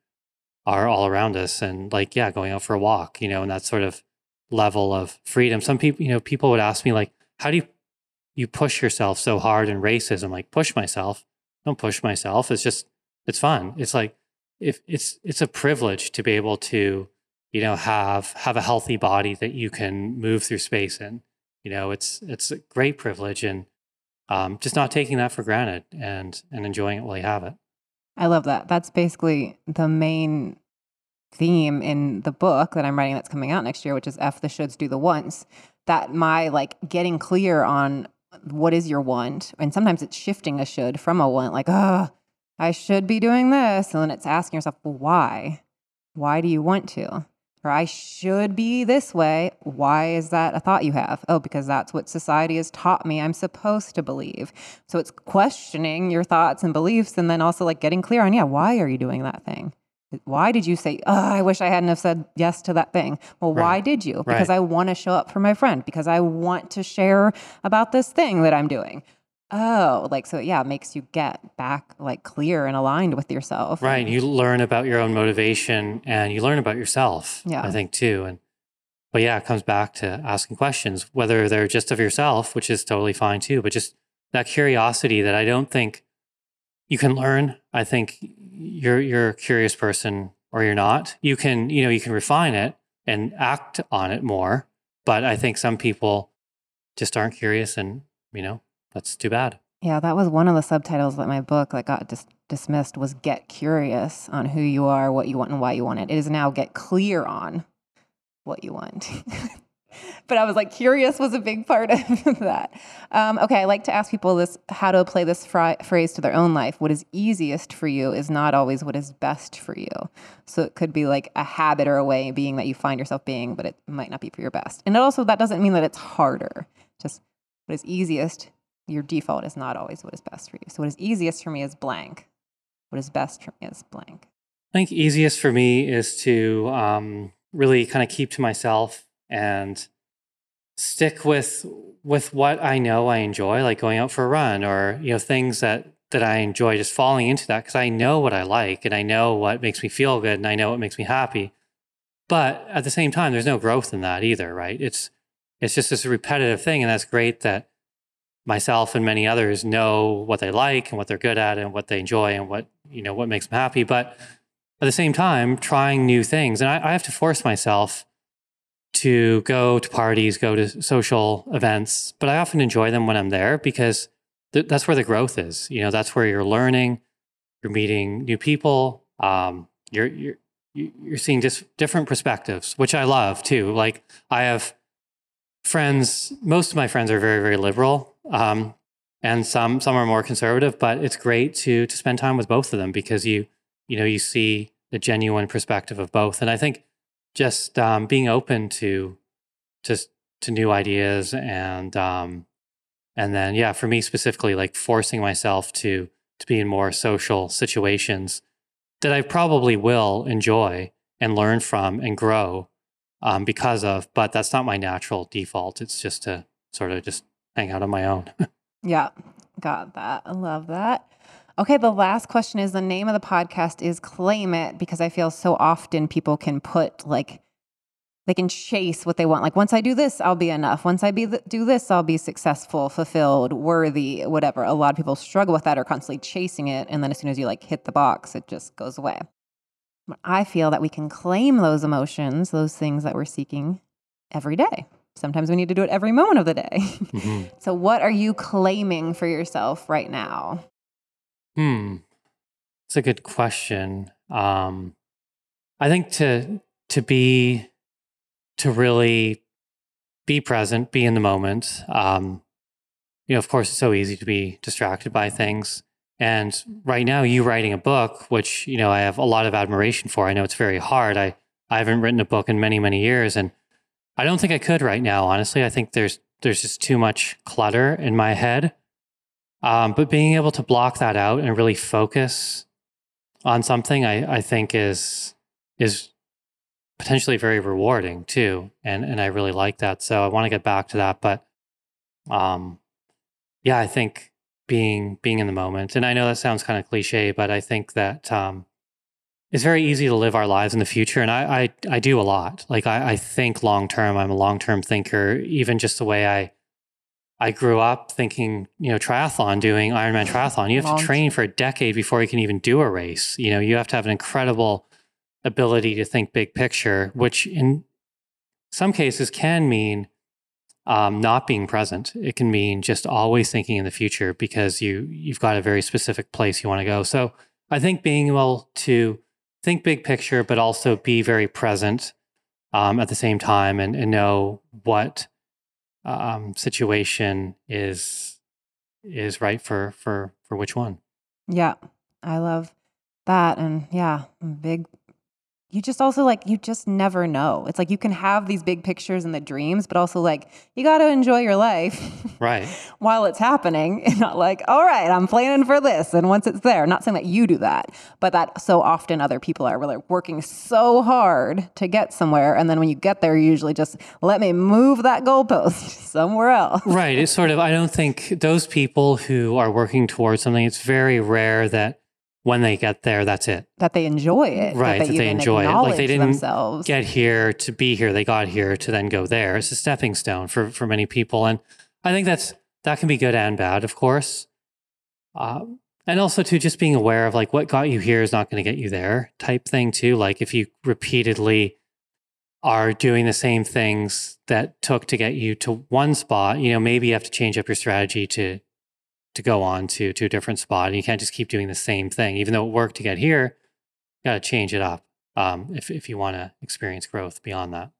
B: are all around us and like yeah going out for a walk you know and that sort of level of freedom some people you know people would ask me like how do you you push yourself so hard in racism like push myself don't push myself it's just it's fun it's like if it's it's a privilege to be able to you know have have a healthy body that you can move through space in you know it's it's a great privilege and um, just not taking that for granted and and enjoying it while you have it
A: I love that. That's basically the main theme in the book that I'm writing that's coming out next year, which is F the shoulds, do the once. That my like getting clear on what is your want. And sometimes it's shifting a should from a want, like, oh, I should be doing this. And then it's asking yourself, well, why? Why do you want to? or I should be this way. Why is that a thought you have? Oh, because that's what society has taught me I'm supposed to believe. So it's questioning your thoughts and beliefs and then also like getting clear on, yeah, why are you doing that thing? Why did you say, oh, I wish I hadn't have said yes to that thing? Well, right. why did you? Because right. I want to show up for my friend, because I want to share about this thing that I'm doing. Oh, like so yeah, it makes you get back like clear and aligned with yourself.
B: Right. You learn about your own motivation and you learn about yourself. Yeah. I think too. And but yeah, it comes back to asking questions, whether they're just of yourself, which is totally fine too, but just that curiosity that I don't think you can learn. I think you're you're a curious person or you're not. You can, you know, you can refine it and act on it more. But I think some people just aren't curious and, you know, that's too bad.
A: Yeah, that was one of the subtitles that my book that got dis- dismissed was get curious on who you are, what you want and why you want it. It is now get clear on what you want. but I was like, curious was a big part of that. Um, okay, I like to ask people this: how to apply this phrase to their own life. What is easiest for you is not always what is best for you. So it could be like a habit or a way being that you find yourself being, but it might not be for your best. And it also that doesn't mean that it's harder. Just what is easiest your default is not always what is best for you. So what is easiest for me is blank. What is best for me is blank.
B: I think easiest for me is to um, really kind of keep to myself and stick with with what I know I enjoy, like going out for a run or you know things that that I enjoy. Just falling into that because I know what I like and I know what makes me feel good and I know what makes me happy. But at the same time, there's no growth in that either, right? It's it's just this repetitive thing, and that's great that myself and many others know what they like and what they're good at and what they enjoy and what you know what makes them happy but at the same time trying new things and I, I have to force myself to go to parties go to social events but i often enjoy them when i'm there because th- that's where the growth is you know that's where you're learning you're meeting new people um, you're you're you're seeing just different perspectives which i love too like i have friends most of my friends are very very liberal um, and some some are more conservative. But it's great to to spend time with both of them because you you know you see the genuine perspective of both. And I think just um, being open to just to new ideas and um, and then yeah, for me specifically, like forcing myself to to be in more social situations that I probably will enjoy and learn from and grow um, because of. But that's not my natural default. It's just to sort of just hang out on my own.
A: yeah, got that. I love that. Okay, the last question is the name of the podcast is Claim It because I feel so often people can put like, they can chase what they want. Like, once I do this, I'll be enough. Once I be th- do this, I'll be successful, fulfilled, worthy, whatever. A lot of people struggle with that or constantly chasing it. And then as soon as you like hit the box, it just goes away. But I feel that we can claim those emotions, those things that we're seeking every day. Sometimes we need to do it every moment of the day. Mm-hmm. so, what are you claiming for yourself right now?
B: Hmm, it's a good question. Um, I think to to be to really be present, be in the moment. Um, you know, of course, it's so easy to be distracted by things, And right now, you writing a book, which you know I have a lot of admiration for. I know it's very hard. I I haven't written a book in many many years, and I don't think I could right now. Honestly, I think there's there's just too much clutter in my head. Um, but being able to block that out and really focus on something, I, I think is is potentially very rewarding too, and and I really like that. So I want to get back to that, but um, yeah, I think being being in the moment, and I know that sounds kind of cliche, but I think that um, it's very easy to live our lives in the future, and I I, I do a lot. Like I, I think long term. I'm a long term thinker. Even just the way I I grew up thinking, you know, triathlon, doing Ironman triathlon. You have long to train for a decade before you can even do a race. You know, you have to have an incredible ability to think big picture, which in some cases can mean um, not being present. It can mean just always thinking in the future because you you've got a very specific place you want to go. So I think being able to think big picture, but also be very present um, at the same time and, and know what um, situation is is right for for for which one.
A: Yeah, I love that, and yeah, big you just also like you just never know. It's like you can have these big pictures and the dreams, but also like you got to enjoy your life,
B: right,
A: while it's happening, and not like, all right, I'm planning for this, and once it's there, not saying that you do that, but that so often other people are really working so hard to get somewhere, and then when you get there, you usually just let me move that goalpost somewhere else.
B: Right. It's sort of I don't think those people who are working towards something. It's very rare that when they get there, that's it.
A: That they enjoy it.
B: Right.
A: That
B: they, that they enjoy it. Like they didn't
A: themselves.
B: get here to be here. They got here to then go there. It's a stepping stone for, for many people. And I think that's, that can be good and bad, of course. Uh, and also to just being aware of like what got you here is not going to get you there type thing too. Like if you repeatedly are doing the same things that took to get you to one spot, you know, maybe you have to change up your strategy to to go on to to a different spot. And you can't just keep doing the same thing, even though it worked to get here. You got to change it up um, if if you want to experience growth beyond that.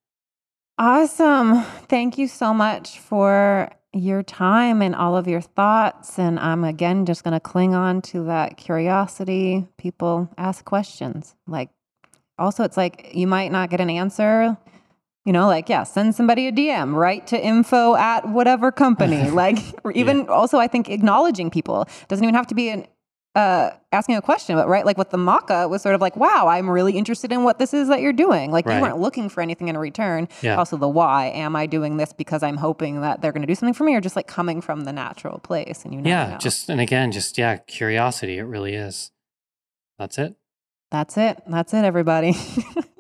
A: Awesome! Thank you so much for your time and all of your thoughts. And I'm again just going to cling on to that curiosity. People ask questions. Like, also, it's like you might not get an answer you know, like, yeah, send somebody a DM, write to info at whatever company. like, even yeah. also, I think acknowledging people doesn't even have to be an uh, asking a question, but right, like with the maca, it was sort of like, wow, I'm really interested in what this is that you're doing. Like right. you weren't looking for anything in return. Yeah. Also, the why, am I doing this because I'm hoping that they're going to do something for me, or just like coming from the natural place? And you know.
B: yeah, just and again, just yeah, curiosity. It really is. That's it.
A: That's it. That's it, everybody.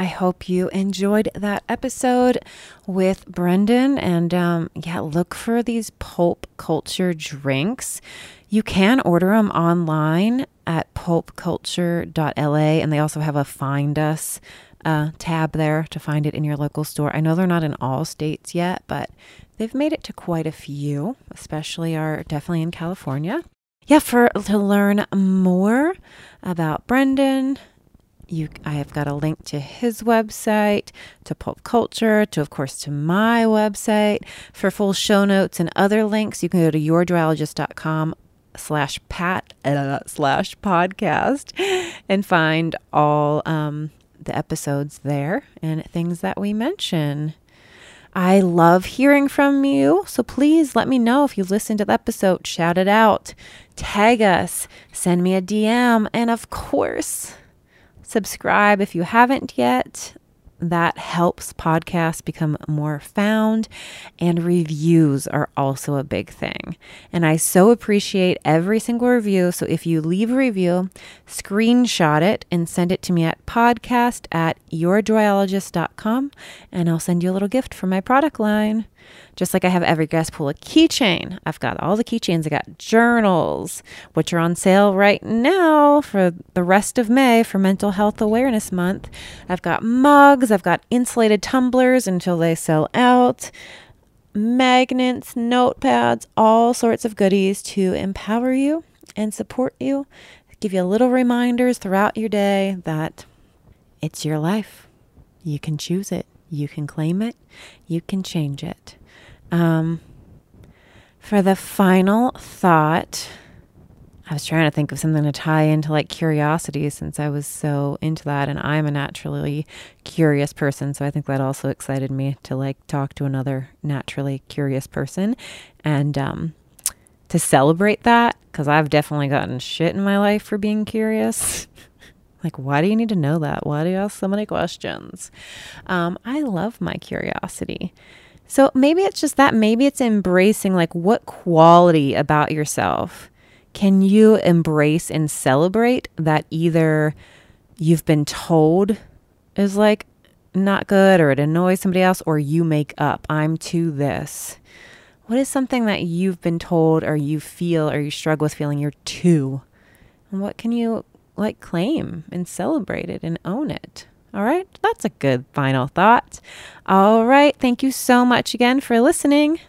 A: I hope you enjoyed that episode with Brendan. And um, yeah, look for these pulp culture drinks. You can order them online at pulpculture.la, and they also have a find us uh, tab there to find it in your local store. I know they're not in all states yet, but they've made it to quite a few, especially are definitely in California. Yeah, for to learn more about Brendan, you I have got a link to his website, to pulp culture, to of course to my website. For full show notes and other links, you can go to yourdryologist.com slash pat uh, slash podcast and find all um, the episodes there and things that we mention. I love hearing from you, so please let me know if you listened to the episode. Shout it out, tag us, send me a DM, and of course, subscribe if you haven't yet. That helps podcasts become more found, and reviews are also a big thing. And I so appreciate every single review. So if you leave a review, screenshot it and send it to me at podcast at yourdryologist.com, and I'll send you a little gift from my product line. Just like I have every guest pull a keychain. I've got all the keychains. I got journals, which are on sale right now for the rest of May for Mental Health Awareness Month. I've got mugs. I've got insulated tumblers until they sell out. Magnets, notepads, all sorts of goodies to empower you and support you. Give you little reminders throughout your day that it's your life. You can choose it. You can claim it. You can change it. Um, For the final thought, I was trying to think of something to tie into like curiosity since I was so into that. And I'm a naturally curious person. So I think that also excited me to like talk to another naturally curious person and um, to celebrate that because I've definitely gotten shit in my life for being curious. like, why do you need to know that? Why do you ask so many questions? Um, I love my curiosity. So maybe it's just that. Maybe it's embracing like what quality about yourself can you embrace and celebrate that either you've been told is like not good or it annoys somebody else or you make up, I'm to this? What is something that you've been told or you feel or you struggle with feeling you're too And what can you like claim and celebrate it and own it? All right, that's a good final thought. All right, thank you so much again for listening.